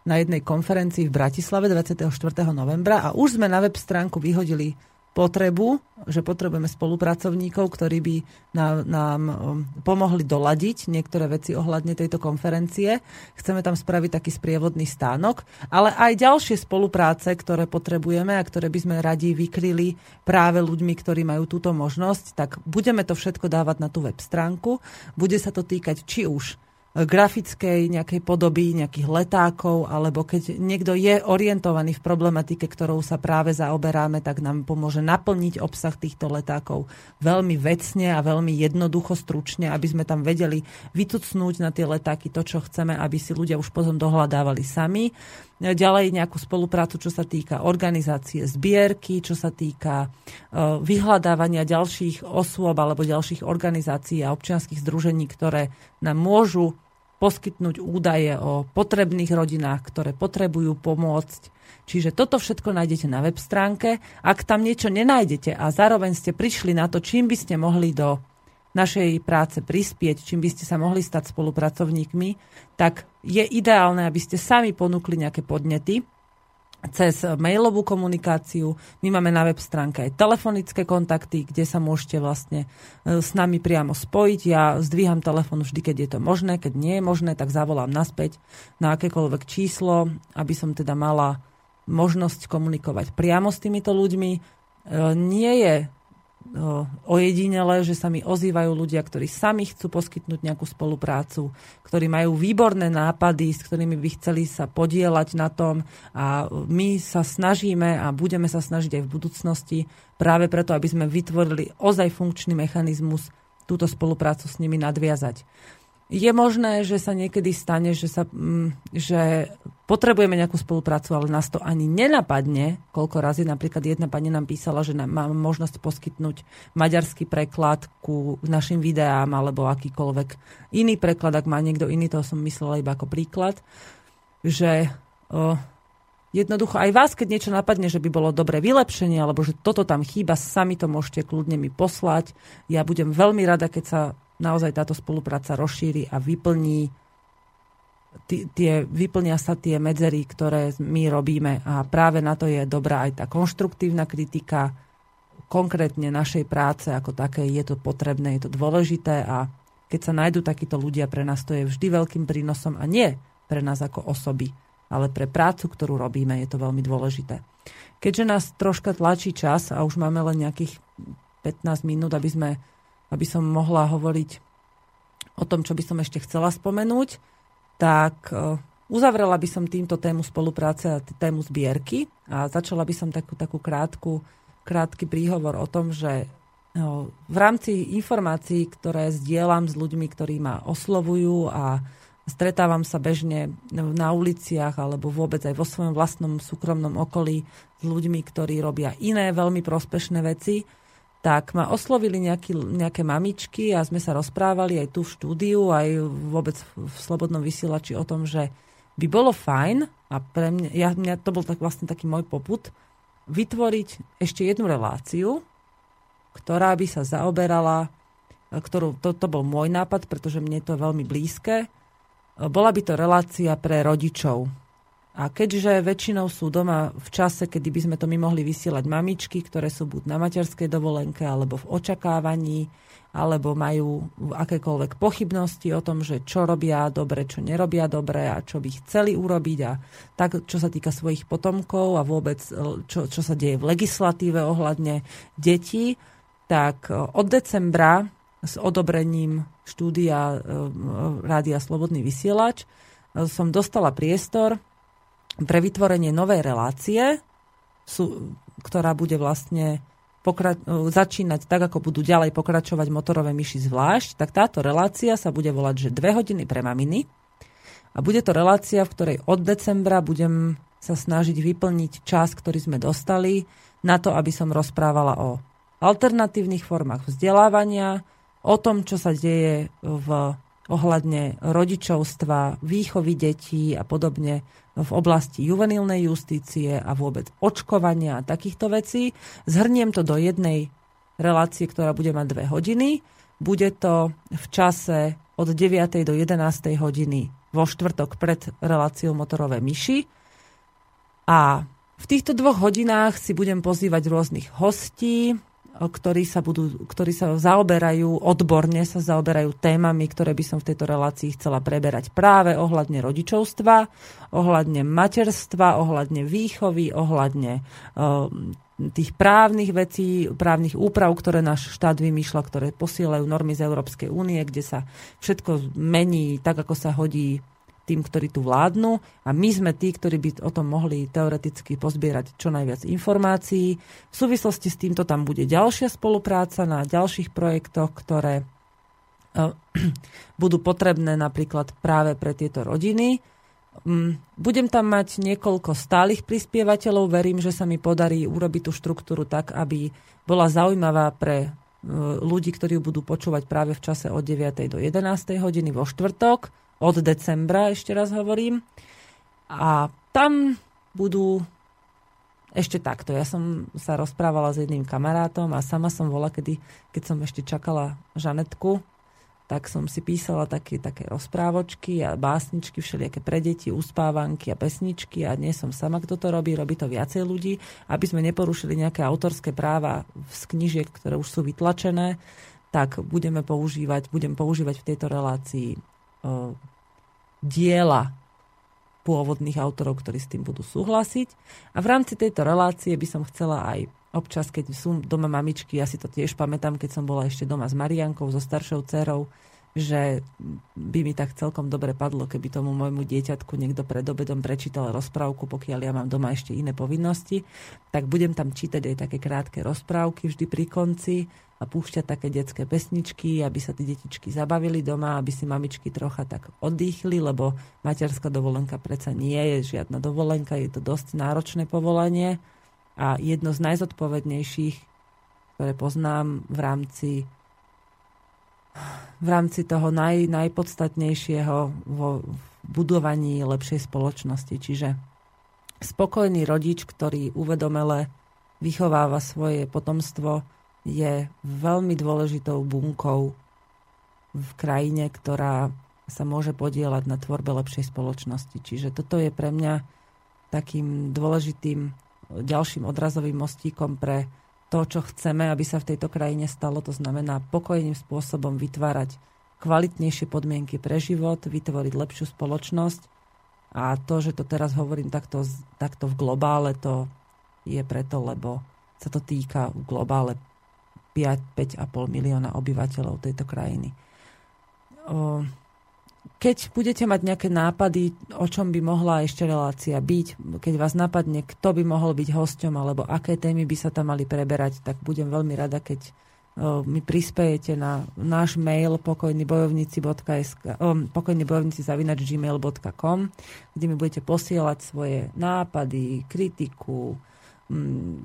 na jednej konferencii v Bratislave 24. novembra a už sme na web stránku vyhodili potrebu, že potrebujeme spolupracovníkov, ktorí by nám, nám um, pomohli doladiť niektoré veci ohľadne tejto konferencie. Chceme tam spraviť taký sprievodný stánok, ale aj ďalšie spolupráce, ktoré potrebujeme a ktoré by sme radi vykryli práve ľuďmi, ktorí majú túto možnosť, tak budeme to všetko dávať na tú web stránku. Bude sa to týkať či už grafickej nejakej podoby, nejakých letákov, alebo keď niekto je orientovaný v problematike, ktorou sa práve zaoberáme, tak nám pomôže naplniť obsah týchto letákov veľmi vecne a veľmi jednoducho, stručne, aby sme tam vedeli vytucnúť na tie letáky to, čo chceme, aby si ľudia už potom dohľadávali sami. Ďalej nejakú spoluprácu, čo sa týka organizácie zbierky, čo sa týka e, vyhľadávania ďalších osôb alebo ďalších organizácií a občianských združení, ktoré nám môžu poskytnúť údaje o potrebných rodinách, ktoré potrebujú pomôcť. Čiže toto všetko nájdete na web stránke. Ak tam niečo nenájdete a zároveň ste prišli na to, čím by ste mohli do našej práce prispieť, čím by ste sa mohli stať spolupracovníkmi, tak je ideálne, aby ste sami ponúkli nejaké podnety cez mailovú komunikáciu. My máme na web stránke aj telefonické kontakty, kde sa môžete vlastne e, s nami priamo spojiť. Ja zdvíham telefon vždy, keď je to možné. Keď nie je možné, tak zavolám naspäť na akékoľvek číslo, aby som teda mala možnosť komunikovať priamo s týmito ľuďmi. E, nie je ojedinele, že sa mi ozývajú ľudia, ktorí sami chcú poskytnúť nejakú spoluprácu, ktorí majú výborné nápady, s ktorými by chceli sa podielať na tom a my sa snažíme a budeme sa snažiť aj v budúcnosti práve preto, aby sme vytvorili ozaj funkčný mechanizmus túto spoluprácu s nimi nadviazať. Je možné, že sa niekedy stane, že, sa, mm, že potrebujeme nejakú spoluprácu, ale nás to ani nenapadne, koľko razy napríklad jedna pani nám písala, že nám má možnosť poskytnúť maďarský preklad ku našim videám alebo akýkoľvek iný preklad, ak má niekto iný, to som myslela iba ako príklad, že o, jednoducho aj vás, keď niečo napadne, že by bolo dobré vylepšenie, alebo že toto tam chýba, sami to môžete kľudne mi poslať. Ja budem veľmi rada, keď sa naozaj táto spolupráca rozšíri a vyplní tie, vyplnia sa tie medzery, ktoré my robíme a práve na to je dobrá aj tá konštruktívna kritika konkrétne našej práce ako také je to potrebné, je to dôležité a keď sa nájdú takíto ľudia, pre nás to je vždy veľkým prínosom a nie pre nás ako osoby, ale pre prácu, ktorú robíme, je to veľmi dôležité. Keďže nás troška tlačí čas a už máme len nejakých 15 minút, aby sme aby som mohla hovoriť o tom, čo by som ešte chcela spomenúť, tak e, uzavrela by som týmto tému spolupráce a tému zbierky a začala by som takú, takú krátku, krátky príhovor o tom, že e, v rámci informácií, ktoré zdieľam s ľuďmi, ktorí ma oslovujú a stretávam sa bežne na uliciach alebo vôbec aj vo svojom vlastnom súkromnom okolí s ľuďmi, ktorí robia iné veľmi prospešné veci, tak ma oslovili nejaký, nejaké mamičky a sme sa rozprávali aj tu v štúdiu, aj vôbec v Slobodnom vysielači o tom, že by bolo fajn, a pre mňa, ja, mňa to bol tak vlastne taký môj poput, vytvoriť ešte jednu reláciu, ktorá by sa zaoberala, ktorú, to, to bol môj nápad, pretože mne to je veľmi blízke, bola by to relácia pre rodičov, a keďže väčšinou sú doma v čase, kedy by sme to my mohli vysielať mamičky, ktoré sú buď na materskej dovolenke, alebo v očakávaní, alebo majú akékoľvek pochybnosti o tom, že čo robia dobre, čo nerobia dobre a čo by chceli urobiť a tak, čo sa týka svojich potomkov a vôbec, čo, čo sa deje v legislatíve ohľadne detí, tak od decembra s odobrením štúdia e, Rádia Slobodný vysielač e, som dostala priestor pre vytvorenie novej relácie, sú, ktorá bude vlastne pokra- začínať tak, ako budú ďalej pokračovať motorové myši zvlášť, tak táto relácia sa bude volať, že dve hodiny pre maminy. A bude to relácia, v ktorej od decembra budem sa snažiť vyplniť čas, ktorý sme dostali, na to, aby som rozprávala o alternatívnych formách vzdelávania, o tom, čo sa deje v ohľadne rodičovstva, výchovy detí a podobne v oblasti juvenilnej justície a vôbec očkovania a takýchto vecí. Zhrniem to do jednej relácie, ktorá bude mať dve hodiny. Bude to v čase od 9. do 11. hodiny vo štvrtok pred reláciou motorové myši. A v týchto dvoch hodinách si budem pozývať rôznych hostí, ktorí sa, budú, ktorí sa zaoberajú, odborne sa zaoberajú témami, ktoré by som v tejto relácii chcela preberať práve ohľadne rodičovstva, ohľadne materstva, ohľadne výchovy, ohľadne tých právnych vecí, právnych úprav, ktoré náš štát vymýšľa, ktoré posielajú normy z Európskej únie, kde sa všetko mení tak, ako sa hodí tým, ktorí tu vládnu a my sme tí, ktorí by o tom mohli teoreticky pozbierať čo najviac informácií. V súvislosti s týmto tam bude ďalšia spolupráca na ďalších projektoch, ktoré eh, budú potrebné napríklad práve pre tieto rodiny. Mm, budem tam mať niekoľko stálych prispievateľov. Verím, že sa mi podarí urobiť tú štruktúru tak, aby bola zaujímavá pre eh, ľudí, ktorí budú počúvať práve v čase od 9. do 11. hodiny vo štvrtok od decembra, ešte raz hovorím. A tam budú ešte takto. Ja som sa rozprávala s jedným kamarátom a sama som bola, kedy, keď som ešte čakala Žanetku, tak som si písala také, také rozprávočky a básničky, všelijaké pre deti, uspávanky a pesničky a nie som sama, kto to robí, robí to viacej ľudí, aby sme neporušili nejaké autorské práva z knižiek, ktoré už sú vytlačené, tak budeme používať, budem používať v tejto relácii diela pôvodných autorov, ktorí s tým budú súhlasiť. A v rámci tejto relácie by som chcela aj občas, keď sú doma mamičky, ja si to tiež pamätám, keď som bola ešte doma s Mariankou, so staršou dcerou, že by mi tak celkom dobre padlo, keby tomu môjmu dieťatku niekto pred obedom prečítal rozprávku, pokiaľ ja mám doma ešte iné povinnosti, tak budem tam čítať aj také krátke rozprávky vždy pri konci a púšťať také detské pesničky, aby sa tí detičky zabavili doma, aby si mamičky trocha tak oddychli, lebo materská dovolenka predsa nie je žiadna dovolenka, je to dosť náročné povolanie a jedno z najzodpovednejších, ktoré poznám v rámci v rámci toho naj, najpodstatnejšieho vo budovaní lepšej spoločnosti. Čiže spokojný rodič, ktorý uvedomele vychováva svoje potomstvo, je veľmi dôležitou bunkou v krajine, ktorá sa môže podielať na tvorbe lepšej spoločnosti. Čiže toto je pre mňa takým dôležitým ďalším odrazovým mostíkom pre to, čo chceme, aby sa v tejto krajine stalo. To znamená pokojným spôsobom vytvárať kvalitnejšie podmienky pre život, vytvoriť lepšiu spoločnosť. A to, že to teraz hovorím takto, takto v globále, to je preto, lebo sa to týka v globále 5-5,5 milióna obyvateľov tejto krajiny. Keď budete mať nejaké nápady, o čom by mohla ešte relácia byť, keď vás napadne, kto by mohol byť hosťom, alebo aké témy by sa tam mali preberať, tak budem veľmi rada, keď mi prispejete na náš mail pokojnybojovníci.sk pokojnybojovníci gmail.com kde mi budete posielať svoje nápady, kritiku,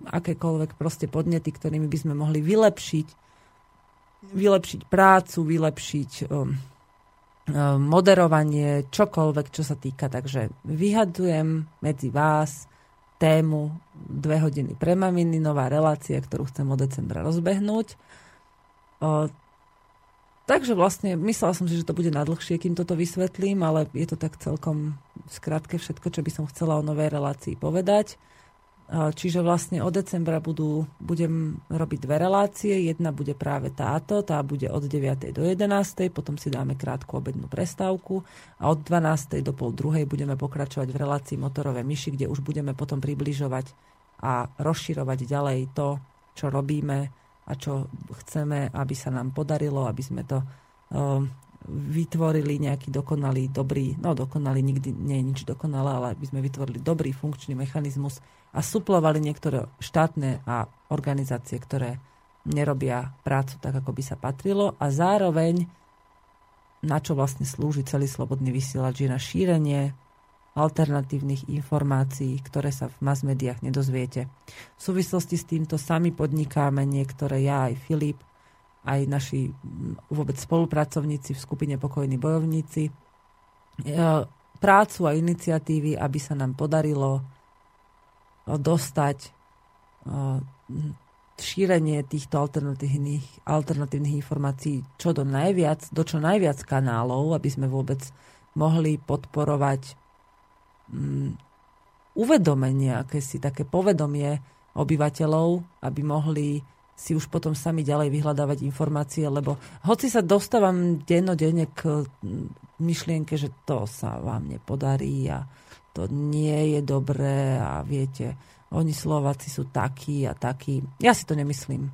akékoľvek proste podnety, ktorými by sme mohli vylepšiť vylepšiť prácu, vylepšiť um, E, moderovanie, čokoľvek, čo sa týka. Takže vyhadujem medzi vás tému dve hodiny pre maminy, nová relácia, ktorú chcem od decembra rozbehnúť. Takže vlastne myslela som si, že to bude nadlhšie, kým toto vysvetlím, ale je to tak celkom skrátke všetko, čo by som chcela o novej relácii povedať. Čiže vlastne od decembra budú, budem robiť dve relácie. Jedna bude práve táto, tá bude od 9. do 11. Potom si dáme krátku obednú prestávku a od 12. do pol druhej budeme pokračovať v relácii motorové myši, kde už budeme potom približovať a rozširovať ďalej to, čo robíme a čo chceme, aby sa nám podarilo, aby sme to vytvorili nejaký dokonalý, dobrý, no dokonalý nikdy nie je nič dokonalé, ale aby sme vytvorili dobrý funkčný mechanizmus a suplovali niektoré štátne a organizácie, ktoré nerobia prácu tak, ako by sa patrilo a zároveň na čo vlastne slúži celý slobodný vysielač je na šírenie alternatívnych informácií, ktoré sa v mass médiách nedozviete. V súvislosti s týmto sami podnikáme niektoré, ja aj Filip, aj naši vôbec spolupracovníci v skupine Pokojní bojovníci, e, prácu a iniciatívy, aby sa nám podarilo dostať e, šírenie týchto alternatívnych, alternatívnych informácií čo do najviac, do čo najviac kanálov, aby sme vôbec mohli podporovať um, uvedomenie, akési také povedomie obyvateľov, aby mohli si už potom sami ďalej vyhľadávať informácie, lebo hoci sa dostávam dennodenne k myšlienke, že to sa vám nepodarí a to nie je dobré a viete, oni Slováci sú takí a takí. Ja si to nemyslím.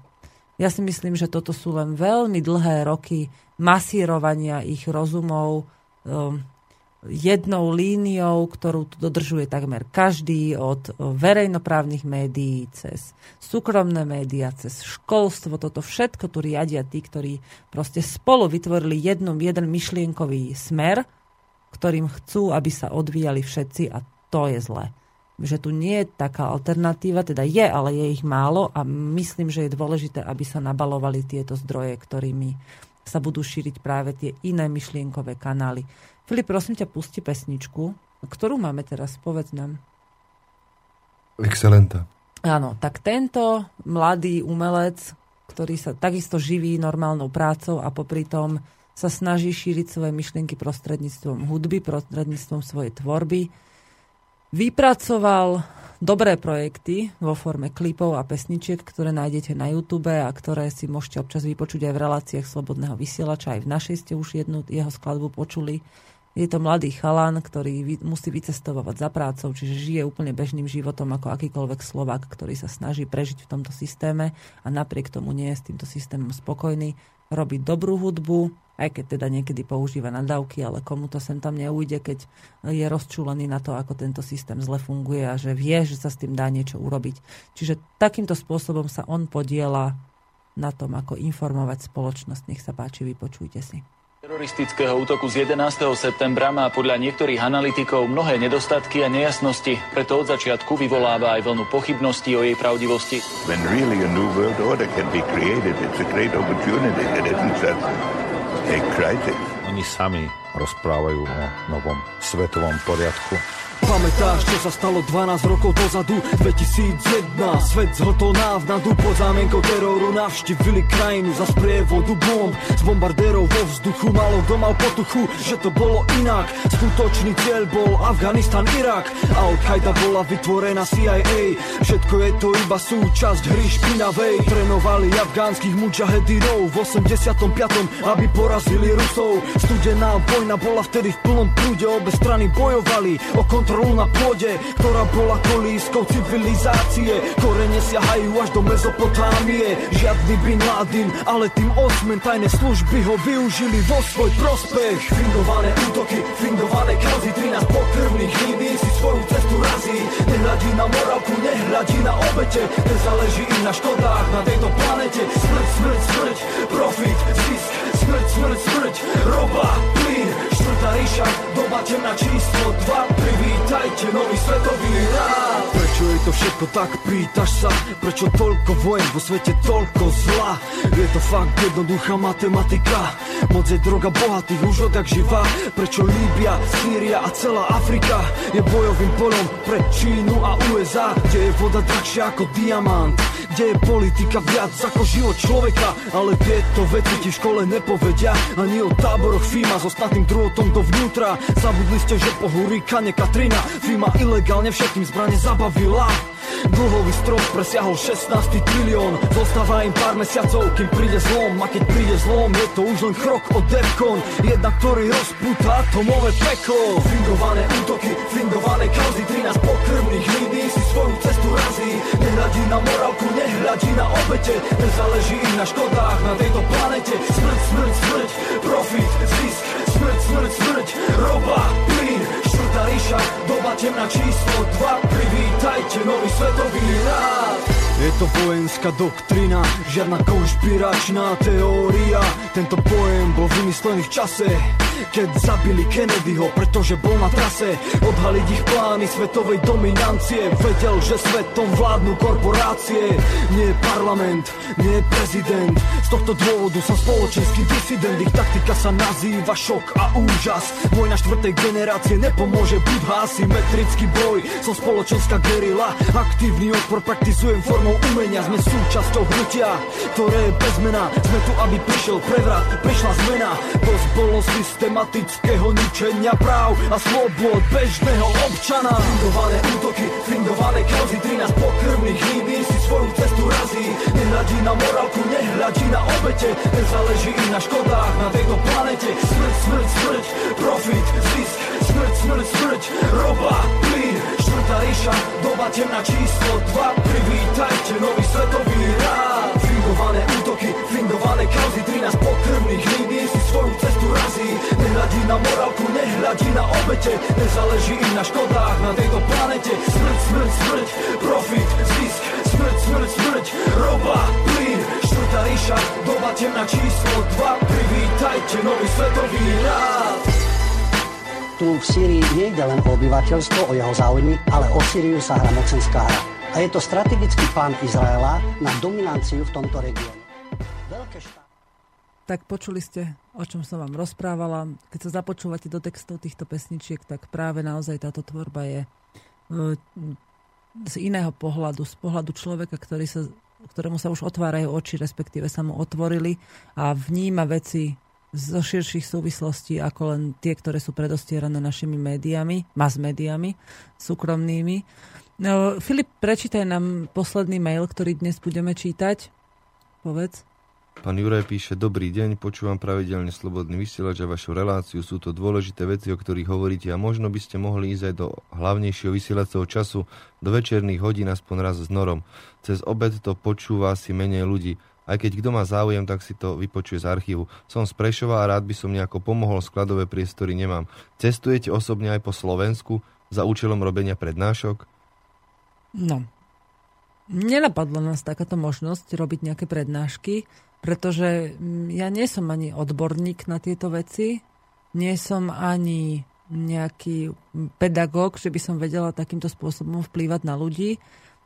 Ja si myslím, že toto sú len veľmi dlhé roky masírovania ich rozumov um, jednou líniou, ktorú tu dodržuje takmer každý od verejnoprávnych médií cez súkromné médiá, cez školstvo. Toto všetko tu riadia tí, ktorí proste spolu vytvorili jednu, jeden myšlienkový smer, ktorým chcú, aby sa odvíjali všetci a to je zlé. Že tu nie je taká alternatíva, teda je, ale je ich málo a myslím, že je dôležité, aby sa nabalovali tieto zdroje, ktorými sa budú šíriť práve tie iné myšlienkové kanály. Filip, prosím ťa, pusti pesničku. Ktorú máme teraz? Povedz nám. Excelenta. Áno, tak tento mladý umelec, ktorý sa takisto živí normálnou prácou a popri tom sa snaží šíriť svoje myšlienky prostredníctvom hudby, prostredníctvom svojej tvorby, vypracoval dobré projekty vo forme klipov a pesničiek, ktoré nájdete na YouTube a ktoré si môžete občas vypočuť aj v reláciách Slobodného vysielača. Aj v našej ste už jednu jeho skladbu počuli. Je to mladý chalan, ktorý musí vycestovať za prácou, čiže žije úplne bežným životom ako akýkoľvek Slovak, ktorý sa snaží prežiť v tomto systéme a napriek tomu nie je s týmto systémom spokojný. Robí dobrú hudbu, aj keď teda niekedy používa nadávky, ale komu to sem tam neujde, keď je rozčúlený na to, ako tento systém zle funguje a že vie, že sa s tým dá niečo urobiť. Čiže takýmto spôsobom sa on podiela na tom, ako informovať spoločnosť. Nech sa páči, vypočujte si. Teroristického útoku z 11. septembra má podľa niektorých analytikov mnohé nedostatky a nejasnosti, preto od začiatku vyvoláva aj vlnu pochybností o jej pravdivosti. When really a new world order can be created, it's a great opportunity. It isn't just a crisis. Oni sami rozprávajú o novom svetovom poriadku. Pamätáš, čo sa stalo 12 rokov dozadu? 2001, svet zhotol návnadu Pod zámienkou teroru navštívili krajinu za sprievodu bomb. Z bombardérov vo vzduchu malo kto mal potuchu Že to bolo inak. Skutočný cieľ bol Afganistan, Irak. Al-Qaida bola vytvorená CIA Všetko je to iba súčasť hry špinavej. Trénovali afgánskych mujahedinov V 85. aby porazili Rusov. Studená vojna bola vtedy v plnom prúde Obe strany bojovali o kontrolu na pôde, ktorá bola kolískou civilizácie. Korene siahajú až do Mezopotámie. Žiadny Bin Laden, ale tým osmen tajné služby ho využili vo svoj prospech. Fingované útoky, fingované kauzy, 13 pokrvných línií si svoju cestu razí. Nehľadí na morálku, nehľadí na obete, nezáleží im na škodách na tejto planete. Smrť, smrť, smrť, profit, zisk, smrť, smrť, smrť, roba, plyn, štvrtá ríša, doba temná číslo 2, privítajte nový svetový rád. Prečo je to všetko tak, pýtaš sa, prečo toľko vojen vo svete, toľko zla? Je to fakt jednoduchá matematika, moc je droga bohatých už odjak živá. Prečo Líbia, Sýria a celá Afrika je bojovým polom pre Čínu a USA, kde je voda drahšia ako diamant, kde je politika viac ako život človeka, ale tieto veci ti v škole nepovedia, ani o táboroch FIMA so snatým druhotom dovnútra. Zabudli ste, že po hurikane Katrina FIMA ilegálne všetkým zbrane zabavila. Dlhový strop presiahol 16 trilión. Zostáva im pár mesiacov, kým príde zlom. A keď príde zlom, je to už len krok od Defcon Jedna, ktorý rozpúta atomové peklo. Fingované útoky, fingované kauzy. 13 pokrvných línií si svoju cestu razí. Nehľadí na morálku, nehľadí na obete. Nezáleží im na škodách na tejto planete. Smrť, smrť, smrť, doba temná číslo 2 Privítajte nový svetový rád je to vojenská doktrina, žiadna konšpiračná teória Tento pojem bol vymyslený v čase keď zabili Kennedyho, pretože bol na trase odhaliť ich plány svetovej dominancie. Vedel, že svetom vládnu korporácie, nie parlament, nie prezident. Z tohto dôvodu som spoločenský disident, ich taktika sa nazýva šok a úžas. Vojna štvrtej generácie nepomôže, buď asymetrický boj, som spoločenská gerila, aktívny odpor praktizujem formou umenia Sme súčasťou hnutia, ktoré je bez mena Sme tu, aby prišiel prevrat, prišla zmena. Dosť bolo systematického ničenia práv A slobod bežného občana. Fingované útoky, fingované kauzy 13 pokrvných línií si svoju cestu razí. Nehľadí na morálku, nehľadí na obete Nezáleží im na škodách na tejto planete. Smrť, smrť, smrť, profit, zisk Smrť, smrť, smrť, roba, plyn Štvrtá ríša, doba temná číslo 2 Privítajte nový svetový rád. Fingované útoky, fingované kauzy 13 pokrvných línií si svoju cestu razí. Nehľadí na morálku, nehľadí na obete. Nezáleží im na škodách na tejto planete. Smrť, smrť, smrť, profit, zisk. Smrť, smrť, smrť, roba, plyn Štvrtá ríša, doba temná číslo 2 Privítajte nový svetový rád tu v Sýrii nejde len o obyvateľstvo, o jeho záujmy, ale o Sýriu sa hrá mocenská hra. A je to strategický plán Izraela na dominanciu v tomto regióne. Veľké štáty tak počuli ste, o čom som vám rozprávala. Keď sa započúvate do textov týchto pesničiek, tak práve naozaj táto tvorba je e, z iného pohľadu, z pohľadu človeka, ktorý sa, ktorému sa už otvárajú oči, respektíve sa mu otvorili a vníma veci zo širších súvislostí ako len tie, ktoré sú predostierané našimi médiami, mass médiami, súkromnými. No, Filip, prečítaj nám posledný mail, ktorý dnes budeme čítať. Povedz. Pán Juraj píše, dobrý deň, počúvam pravidelne Slobodný vysielač a vašu reláciu. Sú to dôležité veci, o ktorých hovoríte a možno by ste mohli ísť aj do hlavnejšieho vysielacieho času, do večerných hodín aspoň raz s norom. Cez obed to počúva si menej ľudí. Aj keď kto má záujem, tak si to vypočuje z archívu. Som z Prešova a rád by som nejako pomohol, skladové priestory nemám. Cestujete osobne aj po Slovensku za účelom robenia prednášok? No, nenapadla nás takáto možnosť robiť nejaké prednášky pretože mm, ja nie som ani odborník na tieto veci, nie som ani nejaký pedagóg, že by som vedela takýmto spôsobom vplývať na ľudí.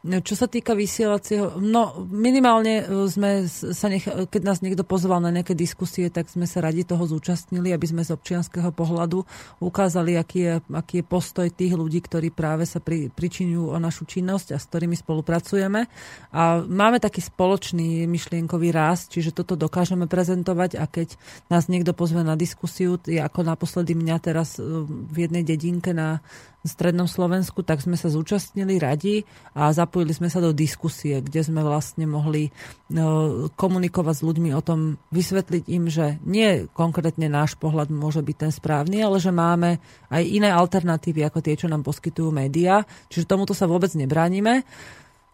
Čo sa týka vysielacieho, no minimálne e, sme sa nech, keď nás niekto pozval na nejaké diskusie, tak sme sa radi toho zúčastnili, aby sme z občianského pohľadu ukázali, aký je, aký je postoj tých ľudí, ktorí práve sa pri, pričinujú o našu činnosť a s ktorými spolupracujeme. A máme taký spoločný myšlienkový rast, čiže toto dokážeme prezentovať a keď nás niekto pozve na diskusiu, ako naposledy mňa teraz e, v jednej dedinke na strednom Slovensku, tak sme sa zúčastnili radi a zapojili sme sa do diskusie, kde sme vlastne mohli no, komunikovať s ľuďmi o tom, vysvetliť im, že nie konkrétne náš pohľad môže byť ten správny, ale že máme aj iné alternatívy ako tie, čo nám poskytujú médiá. Čiže tomuto sa vôbec nebránime.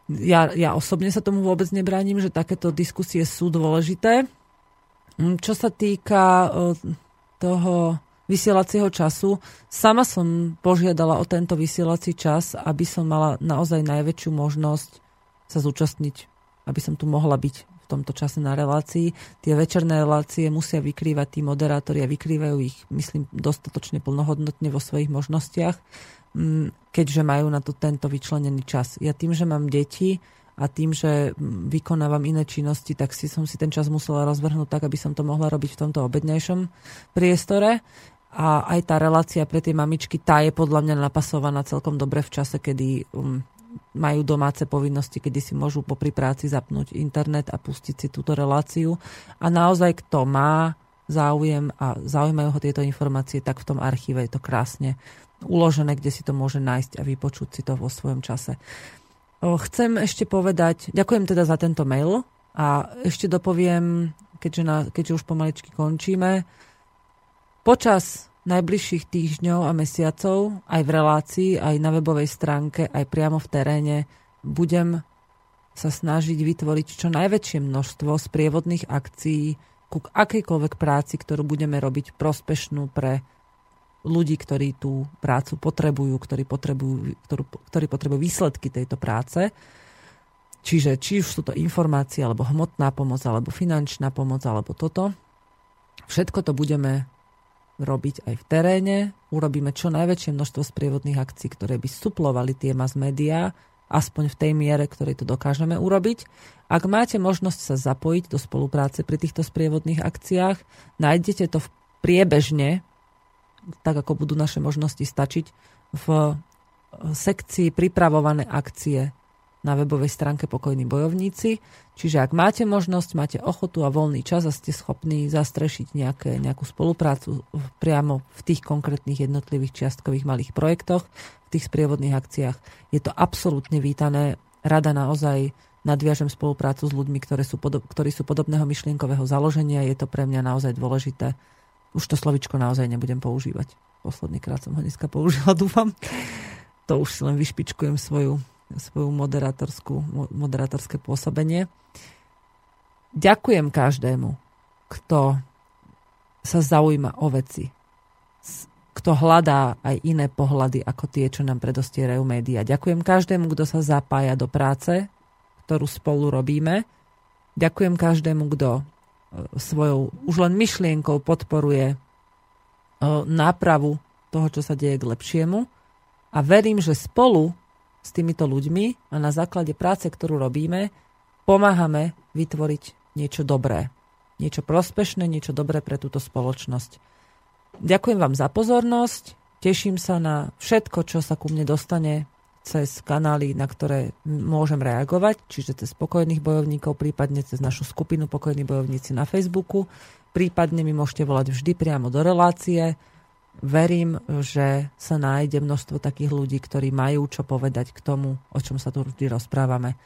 Ja, ja osobne sa tomu vôbec nebránim, že takéto diskusie sú dôležité. Čo sa týka toho vysielacieho času. Sama som požiadala o tento vysielací čas, aby som mala naozaj najväčšiu možnosť sa zúčastniť, aby som tu mohla byť v tomto čase na relácii. Tie večerné relácie musia vykrývať tí moderátori a vykrývajú ich, myslím, dostatočne plnohodnotne vo svojich možnostiach, mm, keďže majú na to tento vyčlenený čas. Ja tým, že mám deti, a tým, že vykonávam iné činnosti, tak si som si ten čas musela rozvrhnúť tak, aby som to mohla robiť v tomto obednejšom priestore a aj tá relácia pre tie mamičky, tá je podľa mňa napasovaná celkom dobre v čase, kedy um, majú domáce povinnosti, kedy si môžu popri práci zapnúť internet a pustiť si túto reláciu. A naozaj, kto má záujem a zaujímajú ho tieto informácie, tak v tom archíve je to krásne uložené, kde si to môže nájsť a vypočuť si to vo svojom čase. Chcem ešte povedať, ďakujem teda za tento mail a ešte dopoviem, keďže, na, keďže už pomaličky končíme, Počas najbližších týždňov a mesiacov aj v relácii, aj na webovej stránke, aj priamo v teréne budem sa snažiť vytvoriť čo najväčšie množstvo sprievodných akcií ku akejkoľvek práci, ktorú budeme robiť prospešnú pre ľudí, ktorí tú prácu potrebujú, ktorí potrebujú, ktorú, ktorí potrebujú výsledky tejto práce. Čiže či už sú to informácie, alebo hmotná pomoc, alebo finančná pomoc, alebo toto. Všetko to budeme robiť aj v teréne. Urobíme čo najväčšie množstvo sprievodných akcií, ktoré by suplovali tie mass médiá, aspoň v tej miere, ktorej to dokážeme urobiť. Ak máte možnosť sa zapojiť do spolupráce pri týchto sprievodných akciách, nájdete to v priebežne, tak ako budú naše možnosti stačiť, v sekcii pripravované akcie na webovej stránke Pokojní bojovníci. Čiže ak máte možnosť, máte ochotu a voľný čas a ste schopní zastrešiť nejaké, nejakú spoluprácu priamo v tých konkrétnych jednotlivých čiastkových malých projektoch, v tých sprievodných akciách, je to absolútne vítané. Rada naozaj nadviažem spoluprácu s ľuďmi, ktoré sú podob, ktorí sú podobného myšlienkového založenia. Je to pre mňa naozaj dôležité. Už to slovičko naozaj nebudem používať. Posledný krát som ho dneska použila, dúfam. To už si len vyšpičkujem svoju svoju moderátorskú, moderátorské pôsobenie. Ďakujem každému, kto sa zaujíma o veci, kto hľadá aj iné pohľady ako tie, čo nám predostierajú médiá. Ďakujem každému, kto sa zapája do práce, ktorú spolu robíme. Ďakujem každému, kto e, svojou už len myšlienkou podporuje e, nápravu toho, čo sa deje k lepšiemu. A verím, že spolu s týmito ľuďmi a na základe práce, ktorú robíme, pomáhame vytvoriť niečo dobré. Niečo prospešné, niečo dobré pre túto spoločnosť. Ďakujem vám za pozornosť. Teším sa na všetko, čo sa ku mne dostane cez kanály, na ktoré môžem reagovať, čiže cez spokojných bojovníkov, prípadne cez našu skupinu Pokojní bojovníci na Facebooku. Prípadne mi môžete volať vždy priamo do relácie verím, že sa nájde množstvo takých ľudí, ktorí majú čo povedať k tomu, o čom sa tu vždy rozprávame.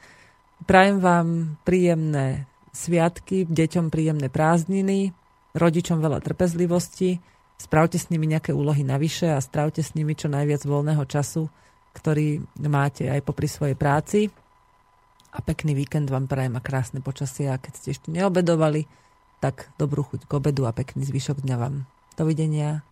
Prajem vám príjemné sviatky, deťom príjemné prázdniny, rodičom veľa trpezlivosti, spravte s nimi nejaké úlohy navyše a spravte s nimi čo najviac voľného času, ktorý máte aj popri svojej práci. A pekný víkend vám prajem a krásne počasie a keď ste ešte neobedovali, tak dobrú chuť k obedu a pekný zvyšok dňa vám. Dovidenia.